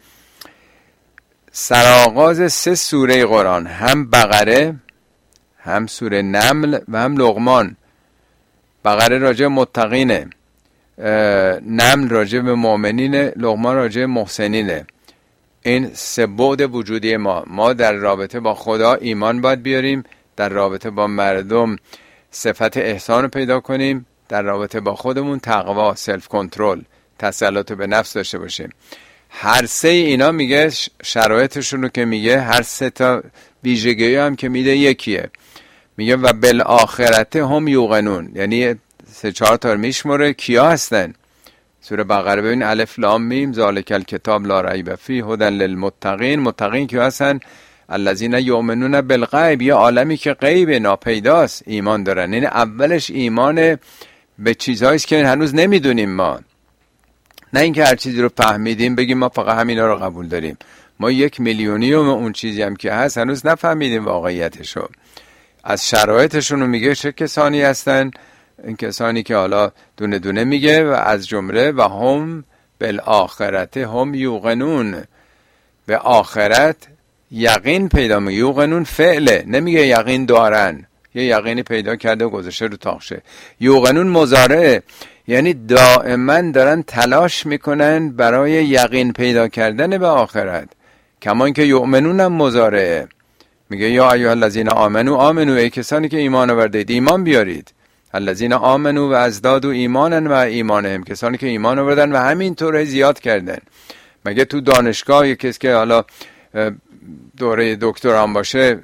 سرآغاز سه سوره قرآن هم بقره هم سوره نمل و هم لغمان بقره راجع متقینه نمل راجع به مؤمنین لغمان راجع محسنینه. این سه بعد وجودی ما. ما در رابطه با خدا ایمان باید بیاریم در رابطه با مردم صفت احسان رو پیدا کنیم در رابطه با خودمون تقوا سلف کنترل تسلط به نفس داشته باشیم. هر سه اینا میگه شرایطشون رو که میگه هر سه تا ویژگی هم که میده یکیه. میگه و بالآخرت هم یوقنون. یعنی سه چهار تا میشمره کیا هستن؟ سوره بقره. ببین الف لام میم ذالک الکتاب لا ریب فی هدن للمتقین. متقین که هستن؟ الذین یؤمنون بالغیب. یه عالمی که غیب ناپیداست ایمان دارن. یعنی اولش ایمان به چیزهایی که هنوز نمی‌دونیم ما. نه اینکه هر چیزی رو فهمیدیم بگیم ما فقط همینا رو قبول داریم. ما یک میلیونیوم اون چیزی هم که هست هنوز نفهمیدیم واقعیتشو. از شرایطشون رو میگه چه کسانی هستن. این کسانی که حالا دونه دونه میگه و از جمله و هم بالآخرت هم یوقنون. به آخرت یقین پیدا می یوقنون فعله. نمیگه یقین دارن. یه یقینی پیدا کرده و گذاشته رو تاخشه یوقنون مزاره یعنی دائما دارن تلاش می‌کنن برای یقین پیدا کردن به آخرت. کمان که یؤمنون هم مزارعه میگه یا ایها الذین آمنو آمنو ای کسانی که ایمان آوردید ایمان بیارید. الذین آمنو و ازدادو ایمانن و ایمانهم کسانی که ایمان آوردن و همینطور زیاد کردن. مگه تو دانشگاه کسی که حالا دوره دکتران باشه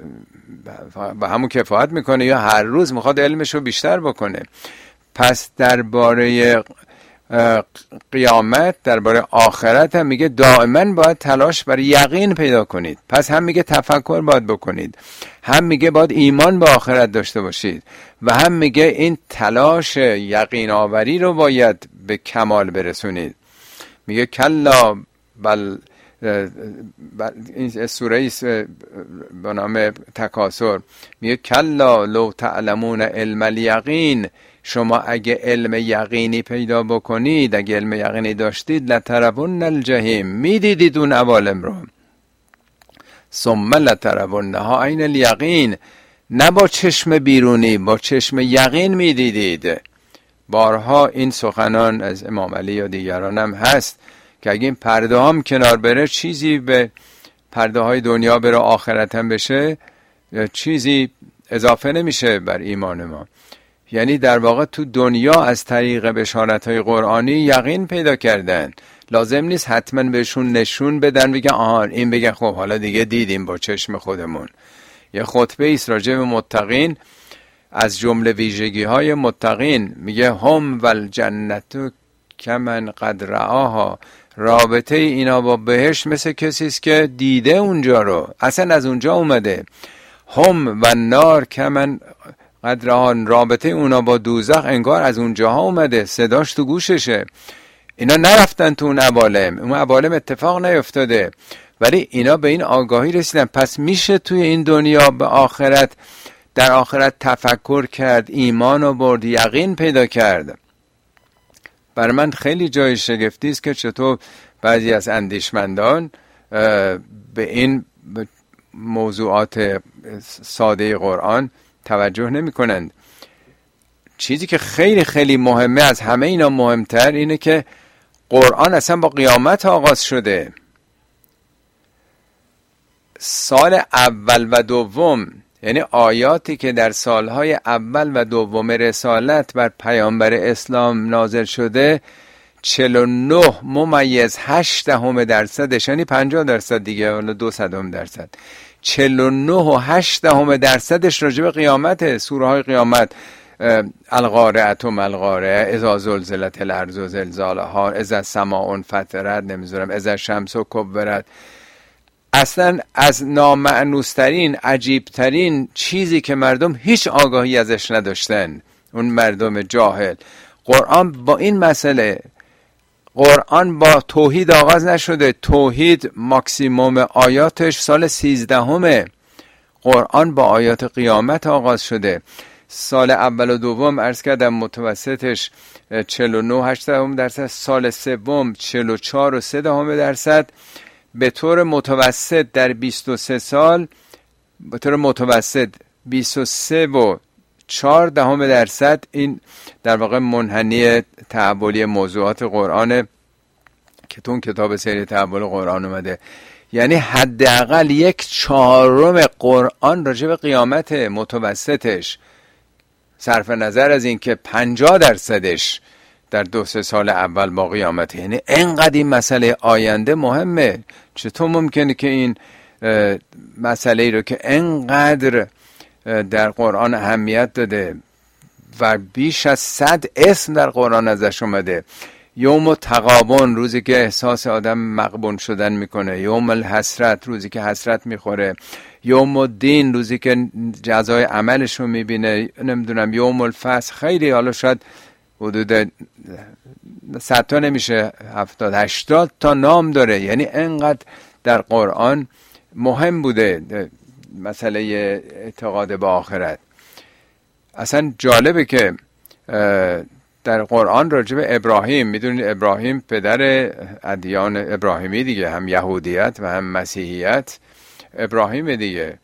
و همون کفایت می‌کنه یا هر روز می‌خواد علمش رو بیشتر بکنه؟ پس درباره قیامت درباره آخرت هم میگه دائما باید تلاش برای یقین پیدا کنید. پس هم میگه تفکر باید بکنید. هم میگه باید ایمان به آخرت داشته باشید. و هم میگه این تلاش یقین آوری رو باید به کمال برسونید. میگه کلا بل این سوره به نام تکاسر میگه کلا لو تعلمون علم الیقین شما اگه علم یقینی پیدا بکنید اگه علم یقینی داشتید لترون الجهیم می‌دیدید اون عوالم رو. ثم لترونها عین الیقین. نه با چشم بیرونی با چشم یقین می‌دیدید. بارها این سخنان از امام علی یا دیگران هم هست که اگه این پرده هم کنار بره چیزی به پرده های دنیا بره آخرت هم بشه چیزی اضافه نمیشه بر ایمان ما. یعنی در واقع تو دنیا از طریق بشارت های قرآنی یقین پیدا کردن. لازم نیست حتما بهشون نشون بدن بگن آهان این بگن خب حالا دیگه دیدیم با چشم خودمون. یه خطبه ایست راجع متقین. از جمله ویژگی های متقین میگه هم والجنت کمن قد رعاها رابطه اینا با بهش مثل کسی است که دیده اونجا رو. اصلا از اونجا اومده. هم و نار کمن قدرهان رابطه اونا با دوزخ انگار از اونجاها اومده صداش تو گوششه. اینا نرفتن تو اون عوالم. اون عوالم اتفاق نیفتاده. ولی اینا به این آگاهی رسیدن. پس میشه توی این دنیا به آخرت در آخرت تفکر کرد ایمان و برد یقین پیدا کرد. بر من خیلی جای شگفتی است که چطور بعضی از اندیشمندان به این موضوعات ساده قرآن توجه نمی کنند چیزی که خیلی خیلی مهمه از همه اینا مهمتر اینه که قرآن اصلا با قیامت آغاز شده. سال اول و دوم یعنی آیاتی که در سالهای اول و دوم رسالت بر پیامبر اسلام نازل شده 49 ممیز 8 دهم درصدش یعنی 50 درصد دیگه حالا دو صدم درصد. 49 و 8 دهم درصدش راجع به قیامت سوره های قیامت القارعت و ملقارعه ازا زلزلت الارض و زلزالها از سماعون فترت نمی‌ذارم از شمس و کبرت. اصلا از نامعنوسترین عجیبترین چیزی که مردم هیچ آگاهی ازش نداشتن اون مردم جاهل. قرآن با این مسئله قرآن با توحید آغاز نشده. توحید ماکسیموم آیاتش سال سیزدهمه. قرآن با آیات قیامت آغاز شده. سال اول و دوم ارز کردم متوسطش 49 8 درصد. سال سوم 44 و 3 درصد. به طور متوسط در 23 سال به طور متوسط 23 و 4 دهم درصد این در واقع منحنی تحولی موضوعات قرآن که تو کتاب سری تحول قرآن اومده. یعنی حداقل یک چهارم قرآن راجع به قیامت متوسطش. صرف نظر از اینکه 50 درصدش در دو سه سال اول با قیامت. یعنی انقدر این مسئله آینده مهمه. چطور ممکنه که این مسئله رو که انقدر در قرآن اهمیت داده و بیش از صد اسم در قرآن ازش اومده. یوم تقابن روزی که احساس آدم مقبون شدن می‌کنه. یوم الحسرت روزی که حسرت می‌خوره. یوم الدین روزی که جزای عملش رو می‌بینه. نمی‌دونم یوم الفصل. خیلی حالا شاید حدود صد تا نمیشه هفتاد هشتاد تا نام داره. یعنی انقدر در قرآن مهم بوده. مسئله اعتقاد به آخرت. اصلا جالبه که در قرآن راجع به ابراهیم می‌دونید ابراهیم پدر ادیان ابراهیمی دیگه هم یهودیت و هم مسیحیت. ابراهیم دیگه.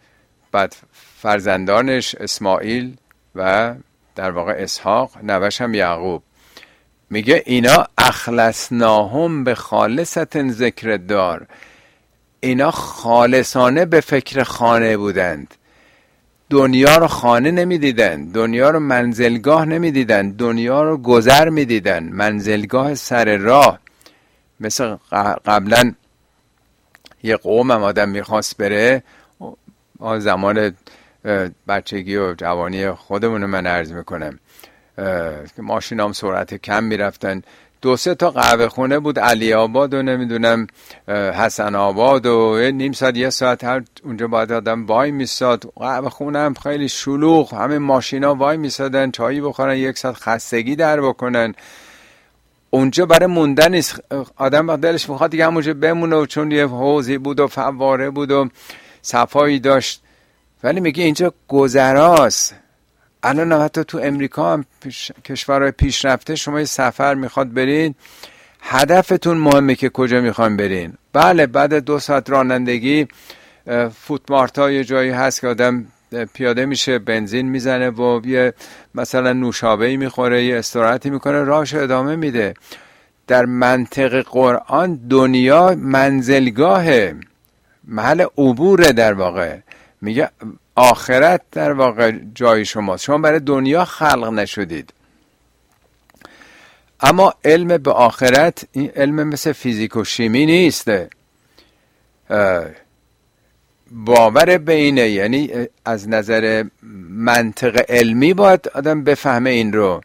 بعد فرزندانش اسماعیل و در واقع اسحاق نوش هم یعقوب. میگه اینا اخلصناهم به خالصت ذکر دار اینا خالصانه به فکر خانه بودند. دنیا رو خانه نمی‌دیدن دنیا رو منزلگاه نمی‌دیدن دنیا رو گذر می‌دیدن منزلگاه سر راه. مثل قبلا یه قوم هم آدم می‌خواست بره. زمان بچگی و جوانی خودمون من عرض می‌کنم. که ماشین هم سرعت کم می‌رفتن. دو سه تا قهوه خونه بود علی آباد و نمی‌دونم حسن آباد و نیم ساعت یه ساعت هر اونجا باید آدم وای میستاد قهوه خونه هم خیلی شلوغ همه ماشینا وای میسادن چایی بخورن یک ساعت خستگی در بکنن. اونجا برای موندن نیست. آدم دلش می‌خواد دیگه همونجا بمونه و چون یه حوزی بود و فواره بود و صفایی داشت. ولی میگه اینجا گذراست. الان حتی تو امریکا هم پیش... کشورهای پیشرفته شما یه سفر می‌خواد برین هدفتون مهمه که کجا می‌خوان برین. بله بعد دو ساعت رانندگی فوتمارت یه جایی هست که آدم پیاده میشه بنزین می‌زنه و یه مثلا نوشابه می‌خوره یه استراحتی می‌کنه راهش ادامه میده. در منطق قرآن دنیا منزلگاه محل عبوره در واقع. میگه آخرت در واقع جای شماست. شما برای دنیا خلق نشدید. اما علم به آخرت این علم مثل فیزیک و شیمی نیست. باور بینه. یعنی از نظر منطق علمی باید آدم بفهمه این رو.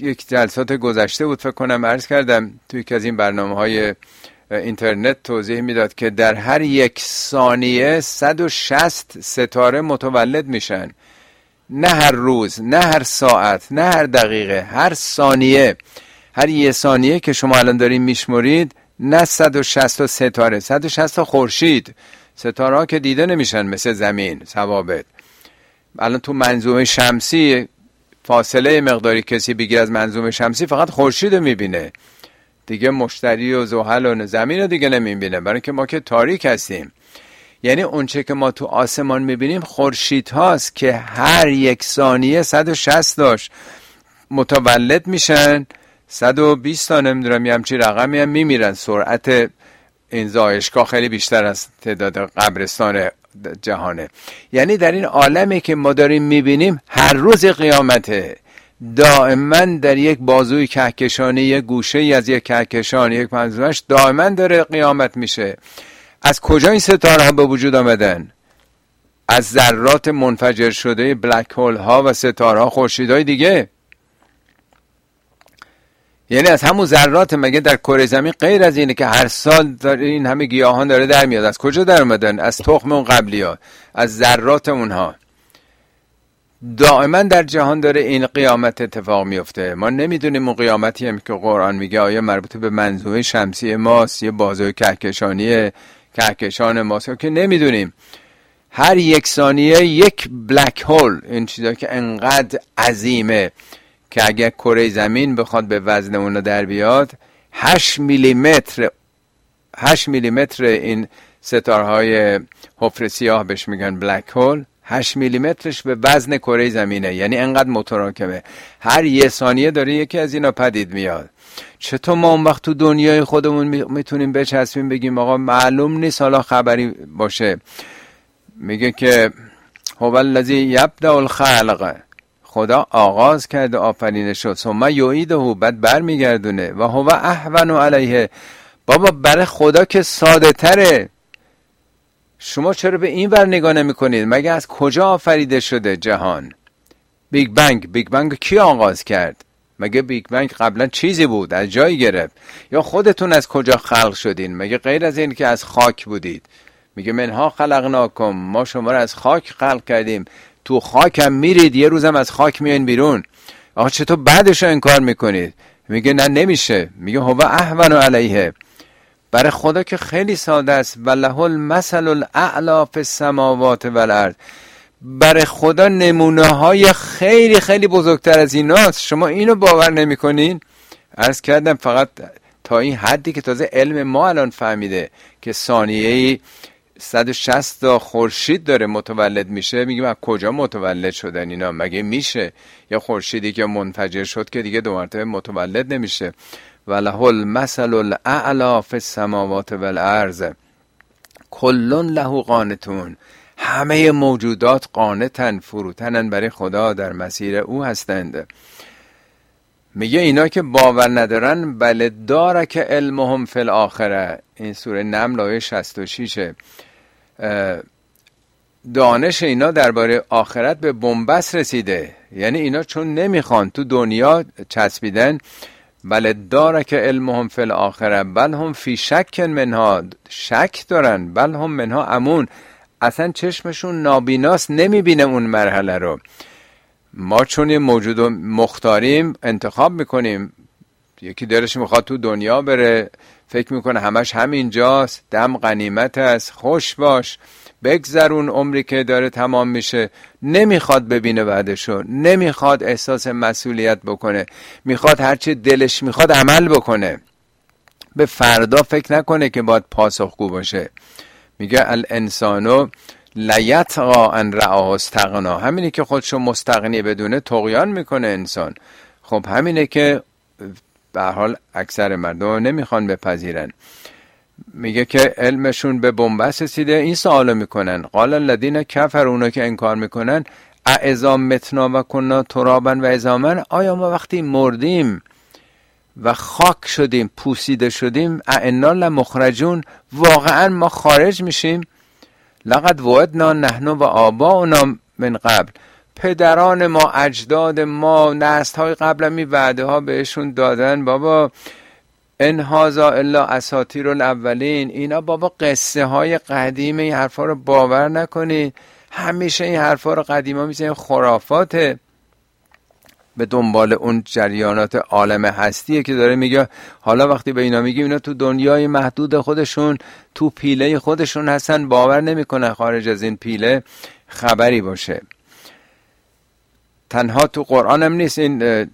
یک جلسات گذشته بود فکر کنم عرض کردم توی که از این برنامه های اینترنت توضیح می‌داد که در هر یک ثانیه 160 ستاره متولد میشن. نه هر روز نه هر ساعت نه هر دقیقه هر ثانیه. هر یه ثانیه که شما الان دارین میشمرید نه 160 ستاره 160 خورشید. ستاره ها که دیده نمیشن مثل زمین ثوابت. الان تو منظومه شمسی فاصله مقداری کسی بگیر از منظومه شمسی فقط خورشید می‌بینه. دیگه مشتری و زحل و زمین رو دیگه نمی‌بینه. برای که ما که تاریک هستیم. یعنی اونچه که ما تو آسمان می‌بینیم خورشید هاست که هر یک ثانیه 160 داشت. متولد میشن. 120 تا نمی‌دونم یه همچی رقمی هم میمیرن. سرعت این زایشگاه خیلی بیشتر از تعداد قبرستان جهانه. یعنی در این عالمی که ما داریم می‌بینیم هر روز قیامته. دائما در یک بازوی کهکشانی یک گوشه از یک کهکشان یک منظورش دائما داره قیامت میشه. از کجا این ستاره ها به وجود آمدن؟ از ذرات منفجر شده بلک هول ها و ستاره ها خورشیدهای دیگه. یعنی از همون ذرات مگه در کره زمین غیر از اینه که هر سال داره این همه گیاهان داره در میاد. از کجا در اومدن؟ از تخم اون قبلی ها از ذرات اونها. دائما در جهان داره این قیامت اتفاق میفته. ما نمی‌دونیم اون قیامتی هم که قرآن میگه آیا مربوط به منظومه شمسی ماست یه بازوی کهکشانی کهکشان ماست؟ که نمی‌دونیم. هر یک ثانیه یک بلک هول این چیزا که انقدر عظیمه که اگر کره زمین بخواد به وزن اون در بیاد 8 میلیمتر 8 میلیمتر این ستارهای حفره سیاه بهش میگن بلک هول 8 میلیمترش به وزن کره زمینه. یعنی انقدر متراکمه هر یه ثانیه داره یکی از اینا پدید میاد. چطور ما اون وقت تو دنیای خودمون می‌تونیم بچسبیم بگیم آقا معلوم نیست حالا خبری باشه. میگه که هو الذی یبدأ الخلق. خدا آغاز کرده آفرینش شد. ثم یعیده بعد برمیگردونه. و هو احون علیه. بابا برای خدا که ساده تره. شما چرا به این ور نگاه نمی کنید مگه از کجا آفریده شده جهان؟ بیگ بنگ بیگ بنگ کی آغاز کرد؟ مگه بیگ بنگ قبلا چیزی بود؟ از جایی گرفت؟ یا خودتون از کجا خلق شدین؟ مگه غیر از این که از خاک بودید؟ میگه منها خلقناکم ما شما رو از خاک خلق کردیم. تو خاک هم میرید یه روزم از خاک میان بیرون. آقا چطور بعدش رو انکار می‌کنید؟ میگه نه نمیشه. میگه هو احون علیه. برای خدا که خیلی ساده است. وله المثل الاعلا فی السماوات والارض. برای خدا نمونه های خیلی خیلی بزرگتر از ایناست. شما اینو باور نمی‌کنین؟ عرض کردم فقط تا این حدی که تازه علم ما الان فهمیده که ثانیه 160 تا خورشید داره متولد میشه. میگیم از کجا متولد شدن اینا؟ مگه میشه؟ یا خورشیدی که منفجر شد که دیگه دو مرتبه متولد نمیشه. وله المثل الاعلا فی السماوات والارض کلون له قانتون. همه موجودات قانتن فروتنن برای خدا در مسیر او هستند. میگه اینا که باور ندارن بله داره که علمهم فی الاخره. این سوره نمل آیه 66 دانش اینا درباره آخرت به بنبست رسیده. یعنی اینا چون نمی‌خوان تو دنیا چسبیدن داره که علمهم فی الاخره بل هم فی شک منها شک دارن بل هم منها امون. اصلا چشمشون نابیناست نمی‌بینه اون مرحله رو. ما چون موجود مختاریم انتخاب می‌کنیم. یکی دلش می‌خواد تو دنیا بره فکر می‌کنه همش همینجاست. دم غنیمت است. خوش باش. بگذرون عمری که داره تمام میشه. نمی‌خواد ببینه بعدشو. نمی‌خواد احساس مسئولیت بکنه. می‌خواد هرچی دلش می‌خواد عمل بکنه. به فردا فکر نکنه که باید پاسخگو باشه. میگه الانسانو لیتقا ان رعاه استغنا. همینه که خودشو مستغنی بدونه تقیان می‌کنه انسان. خب همینه که به حال اکثر مردم نمی‌خوان بپذیرن. میگه که علمشون به بنبست رسیده. این سوالو می‌کنن. قال الذین کفر اونا که انکار می‌کنن اعزا متنا و کنا ترابن و ازامن آیا ما وقتی مردیم و خاک شدیم پوسیده شدیم اعنا لمخرجون واقعا ما خارج میشیم؟ لقد وعدنا نحن و آباؤنا من قبل. پدران ما اجداد ما نست های قبل می وعده ها بهشون دادن. بابا ان هازا الا اساطیر الاولین. اینا بابا قصه های قدیم این حرفا رو باور نکنید همیشه این حرفا رو قدیما می‌زنین خرافاته. به دنبال اون جریانات عالم هستیه که داره میگه حالا وقتی به اینا میگیم اینا تو دنیای محدود خودشون تو پیله خودشون هستن. باور نمی‌کنن خارج از این پیله خبری باشه. تنها تو قرآن هم نیست. این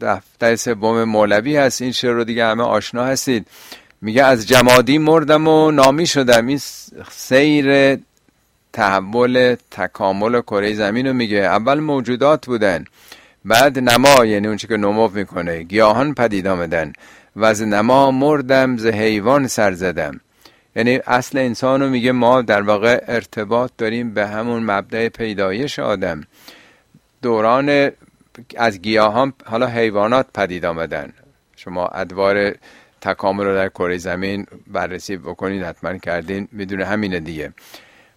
دفتر سوم مولوی هست. این شعر رو دیگه همه آشنا هستید. میگه از جمادی مردم و نامی شدم. این سیر تحول تکامل کره زمین رو میگه. اول موجودات بودن بعد نما یعنی اون که نمو می‌کنه. گیاهان پدید آمدن. و از نما مردم ز حیوان سر زدم. یعنی اصل انسان رو میگه ما در واقع ارتباط داریم به همون مبدع پیدایش آدم. دوران از گیاهان حالا حیوانات پدید آمدن. شما ادوار تکامل رو در کره زمین بررسی بکنید حتما کردین می‌دونه همینه دیگه.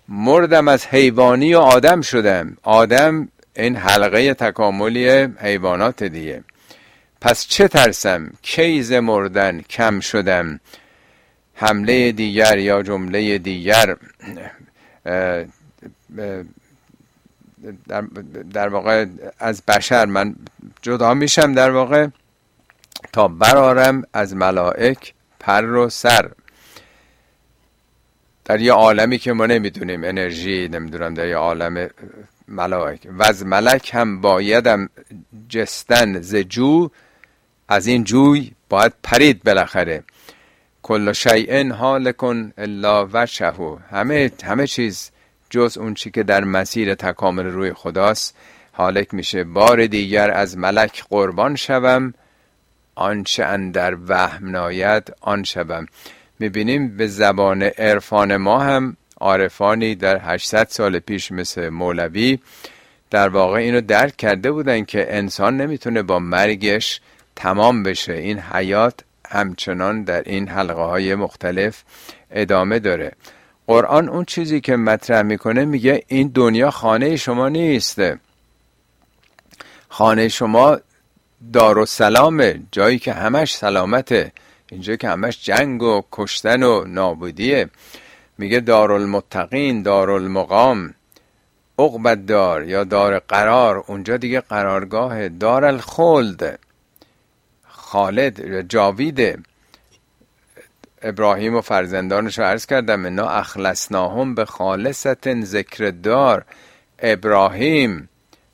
مردم از حیوانی و آدم شدم. آدم این حلقه تکاملی حیوانات دیگه. پس چه ترسم؟ کیز مردن کم شدم. حمله دیگر یا جمله دیگر در, در واقع از بشر من جدا میشم در واقع تا برارم از ملائک پر و سر. در یه عالمی که ما نمی‌دونیم انرژی نمی‌دونم در یه عالم ملائک. و از ملک هم بایدم جستن ز جو از این جوی باید پرید بالاخره. کل شیء حال کن الا وجهه. همه همه چیز جز اون چی که در مسیر تکامل روی خداست. حالک میشه بار دیگر از ملک قربان شوم. آنچه اندر وهم ناید آن شوم. می‌بینیم به زبان عرفان ما هم عارفانی در 800 سال پیش مثل مولوی در واقع اینو درک کرده بودن که انسان نمی‌تونه با مرگش تمام بشه. این حیات همچنان در این حلقه های مختلف ادامه داره. قرآن اون چیزی که مطرح می‌کنه میگه این دنیا خانه شما نیست. خانه شما دار و سلامه جایی که همش سلامته. اینجا که همش جنگ و کشتن و نابودیه. میگه دارالمتقین دارالمقام عقبت دار یا دار قرار اونجا دیگه قرارگاه دار الخلد خالد جاویده ابراهیم و فرزندانش رو عرض کردم انا اخلصناهم به خالصت ذکر دار ابراهیم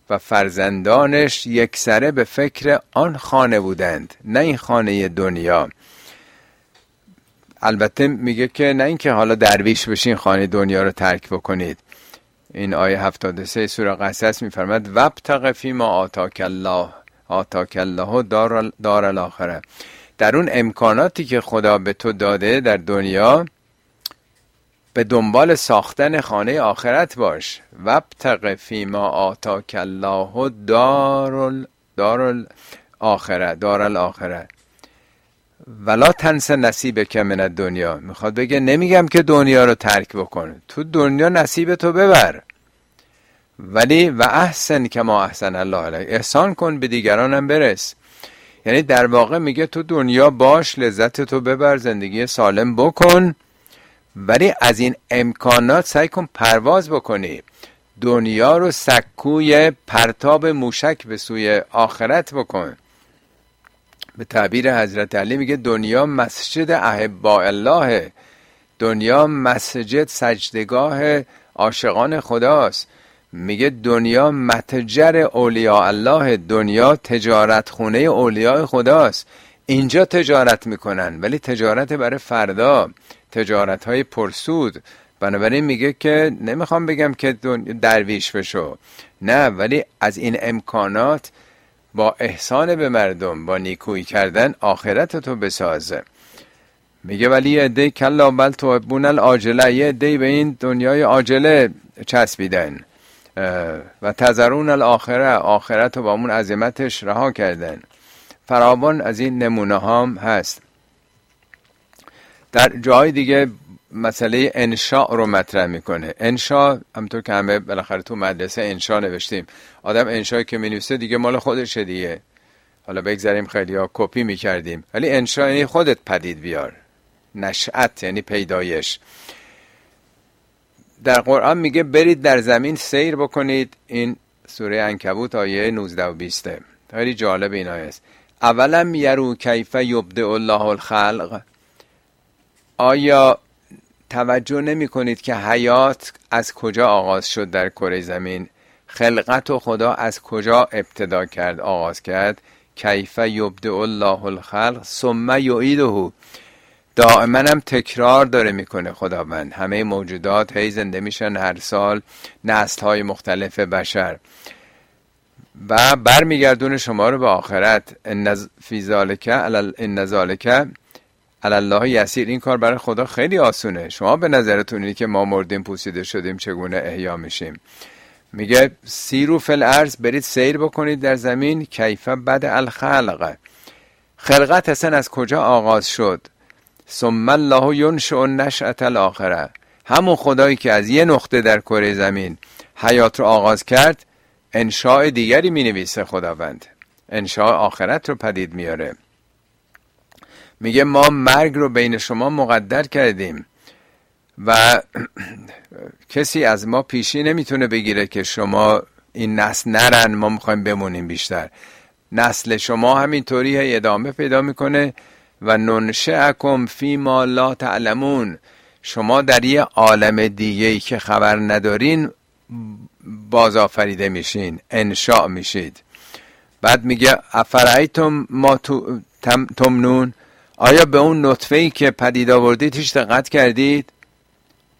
و فرزندانش یکسره به فکر آن خانه بودند نه این خانه دنیا. البته میگه که نه اینکه حالا درویش بشین خانه دنیا رو ترک بکنید. این آیه 73 سوره قصص میفرماد وابتغ فی ما آتاک الله. آتاک الله دار, دار الاخره. در اون امکاناتی که خدا به تو داده در دنیا به دنبال ساختن خانه آخرت باش. وابتغ فی ما آتاک الله دار دار الاخره دار الاخره. ولا تنس نصیب که من دنیا می‌خواد بگه نمیگم که دنیا رو ترک بکن. تو دنیا نصیب تو ببر. ولی و احسن که ما احسن الله علیه. احسان کن به دیگرانم برس. یعنی در واقع میگه تو دنیا باش لذت تو ببر زندگی سالم بکن. ولی از این امکانات سعی کن پرواز بکنی. دنیا رو سکوی پرتاب موشک به سوی آخرت بکن. به تعبیر حضرت علی میگه دنیا مسجد احباء الله دنیا مسجد سجدگاه عاشقان خداست. میگه دنیا متجر اولیاء الله دنیا تجارت خونه اولیاء خداست. اینجا تجارت می‌کنن ولی تجارت برای فردا تجارت های پرسود. بنابراین میگه که نمی‌خوام بگم که درویش بشو. نه ولی از این امکانات با احسان به مردم با نیکویی کردن آخرت تو بسازه. میگه ولی یه عده کلا بل بون العاجله یه عده به این دنیای عاجله چسبیدن. و تذرون الاخره آخرت رو با اون عظمتش رها کردن. فراوان از این نمونه هم هست. در جای دیگه مسئله انشاء رو مطرح می‌کنه. انشاء همطور که همه بالاخره تو مدرسه انشاء نوشتیم. آدم انشاء که می‌نویسه دیگه مال خودشه دیگه. حالا بگذاریم خیلی ها کپی می‌کردیم. ولی انشاء یعنی خودت پدید بیار. نشأت یعنی پیدایش. در قرآن میگه برید در زمین سیر بکنید. این سوره انکبوت آیه 19 و 20 خیلی جالب این آیه است. اولم یرو کیف یبدع الله الخلق؟ آیا توجه نمی کنید که حیات از کجا آغاز شد در کره زمین؟ خلقت و خدا از کجا ابتدا کرد آغاز کرد؟ کیف یبدع الله الخلق ثم یعیده. دائما هم تکرار داره می‌کنه خداوند. همه موجودات هی زنده میشن هر سال نسل های مختلف بشر. و برمیگردون شما رو به آخرت. فی ذالک ان ذالک الله یسیر. این کار برای خدا خیلی آسونه. شما به نظرتون که ما مردیم پوسیده شدیم چگونه احیا میشیم؟ میگه سیرو فل ارز برید سیر بکنید در زمین. کیفه بد الخلق. خلقت اصلا از کجا آغاز شد؟ ثم الله ینشئ نشأت الاخره همون خدایی که از یه نقطه در کره زمین حیات رو آغاز کرد انشاء دیگری می نویسه خداوند. انشاء آخرت رو پدید میاره. میگه ما مرگ رو بین شما مقدر کردیم و <clears throat> کسی از ما پیشی نمی‌تونه بگیره که شما این نسل نرن ما می‌خوایم بمونیم بیشتر. نسل شما همینطوری ادامه پیدا می‌کنه. و ننشعکم فی ما لا تعلمون. شما در یه عالم دیگه ای که خبر ندارین بازآفریده میشین انشاء میشید. بعد میگه افرایتم ما تمنون؟ آیا به اون نطفه ای که پدید آوردید هیچ دقت کردید؟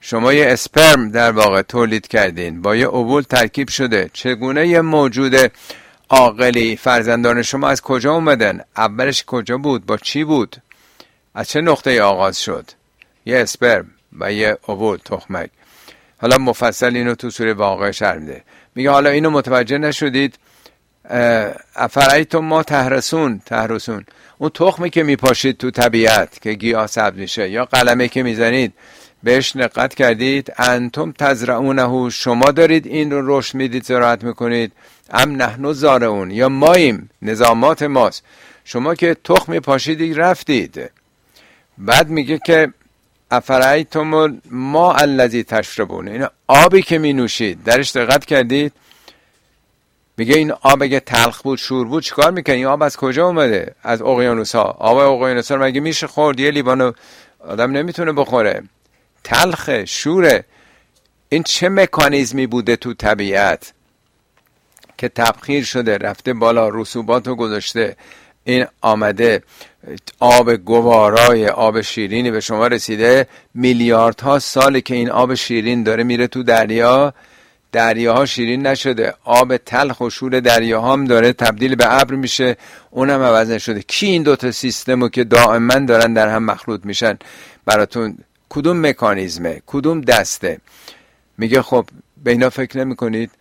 شما یه اسپرم در واقع تولید کردین با یه اوول ترکیب شده. چگونه یه موجود عاقلی فرزندان شما از کجا اومدن؟ اولش کجا بود؟ با چی بود؟ از چه نقطه آغاز شد؟ یه اسپرم و یه اوول تخمک. حالا مفصل اینو تو سوره واقع شرح میده. میگه حالا اینو متوجه نشدید. افرایتم ما تهرسون تهرسون. اون تخمی که میپاشید تو طبیعت که گیاه سبز میشه یا قلمه که می‌زنید بهش نقت کردید. انتم تزرعونه شما دارید این رو رشد می‌دید زراعت می‌کنید. ام نحنو زارعون یا ماییم نظامات ماست. شما که تخمی پاشیدید رفتید. بعد میگه که افرایتم ما الذی تشربون. این آبی که می نوشید درش دقت کردید؟ میگه این آب اگه تلخ بود شور بود چیکار می‌کنه این آب از کجا اومده؟ از اقیانوس ها آب اقیانوس ها مگه میشه خورد؟ یه لیوانو آدم نمی‌تونه بخوره. تلخه شوره. این چه مکانیزمی بوده تو طبیعت؟ که تبخیر شده رفته بالا رسوبات رو گذاشته این آمده آب گوارای آب شیرینی به شما رسیده. میلیاردها ساله که این آب شیرین داره میره تو دریا. دریاها شیرین نشده. آب تلخ و شور دریاها هم داره تبدیل به ابر میشه. اونم عوض نشده. کی این دوتا سیستمو که دائما دارن در هم مخلوط میشن؟ براتون کدوم مکانیزمه؟ کدوم دسته؟ میگه خب به اینا فکر نمی کنید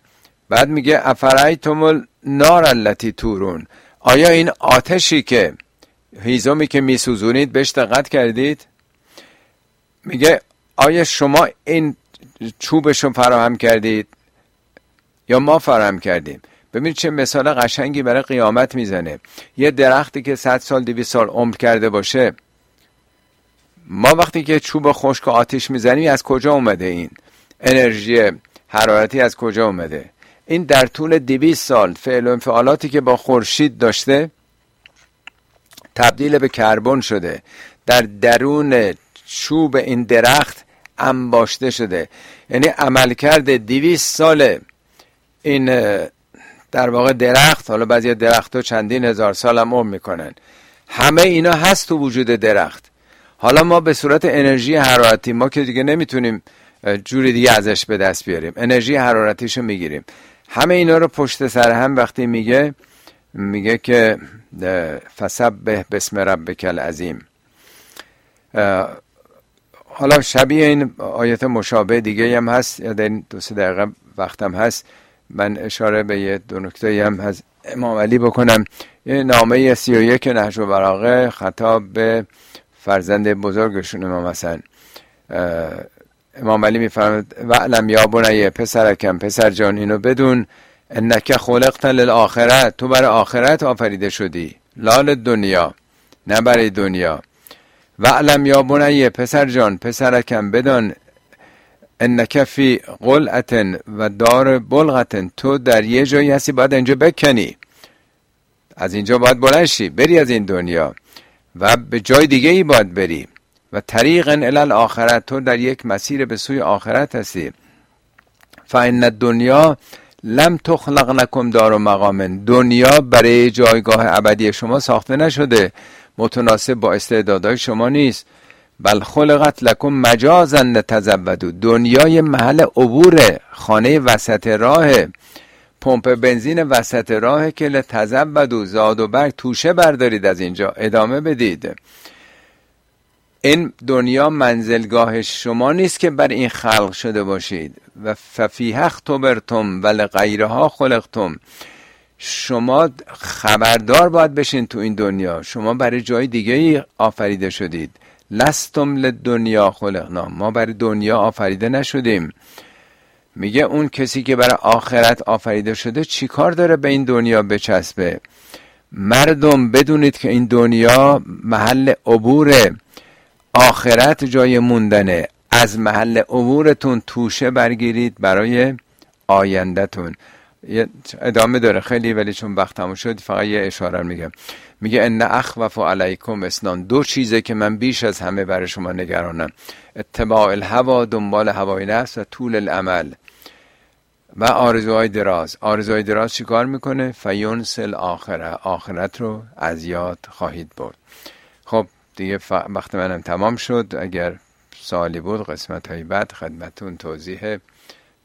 بعد میگه افرایتم نار التی تورون. آیا این آتشی که هیزمی که میسوزونید بهش دقت کردید؟ میگه آیا شما این چوبش رو فراهم کردید یا ما فراهم کردیم؟ ببینید چه مثال قشنگی برای قیامت می‌زنه. یه درختی که 100 سال 200 سال عمر کرده باشه ما وقتی که چوب خشک آتش می‌زنیم از کجا اومده این انرژی حرارتی؟ از کجا اومده؟ این در طول 200 سال فعل و انفعالاتی که با خورشید داشته تبدیل به کربن شده. در درون چوب این درخت انباشته شده. یعنی عملکرد 200 سال این در واقع درخت حالا بعضی درخت ها چندین هزار سال هم عمر می‌کنن. همه اینا هست تو وجود درخت. حالا ما به صورت انرژی حرارتی ما که دیگه نمی‌تونیم جوری دیگه ازش به دست بیاریم. انرژی حرارتیشو می‌گیریم. همه اینا رو پشت سر هم وقتی میگه میگه که فسبه بسم ربک العظیم. حالا شبیه این آیت مشابه دیگه هم هست یا در این دو سه دقیقه وقتم هست. من اشاره به یه دو نکته هم از امام علی بکنم. یه نامه سی و یک نهج و براغه خطاب به فرزند بزرگشون امام حسن. امام علی میفرماد و علم یا بنیه پسرکم پسر جان اینو بدون انک خلقت للآخرت تو برای آخرت آفریده شدی لال دنیا نه برای دنیا. و علم یا بنیه پسر جان پسرکم بدان انک فی قلعتن و دار بلغتن تو در یه جایی هستی باید اینجا بکنی. از اینجا باید بلنشی بری از این دنیا و به جای دیگه ای باید بری. و طریق الال آخرت تو در یک مسیر به سوی آخرت هستی. فان دنیا لم تخلق نکم دار و مقامن دنیا برای جایگاه ابدی شما ساخته نشده. متناسب با استعدادهای شما نیست. بل خلقت لکم مجازن تزودو دنیای محل عبور خانه وسط راه. پمپ بنزین وسط راه که لتزودو زاد و برگ توشه بردارید از اینجا. ادامه بدید. این دنیا منزلگاه شما نیست که بر این خلق شده باشید. و ففیه اختبرتم و لغیرها خلقتم. شما خبردار باید بشین تو این دنیا. شما برای جای دیگه آفریده شدید. لستم لدنیا خلقنا. ما برای دنیا آفریده نشدیم. میگه اون کسی که برای آخرت آفریده شده چیکار داره به این دنیا بچسبه؟ مردم بدونید که این دنیا محل عبور آخرت جای موندنه. از محل عبورتون توشه برگیرید برای آیندهتون. ادامه داره. خیلی ولی چون وقت تموم شد فقط یه اشاره میگم. میگه ان اخوف علیکم اسنان دو چیزه که من بیش از همه برای شما نگرانم. اتباع الهوا دنبال هوای نفس و طول العمل. و آرزوهای دراز. آرزوهای دراز چیکار می‌کنه؟ فیونسل آخره. آخرت رو از یاد خواهید برد. دیگه وقت منم تمام شد اگر سوالی بود قسمت های بعد خدمتون توضیح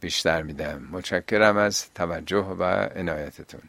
بیشتر میدم. متشکرم از توجه و عنایتتون.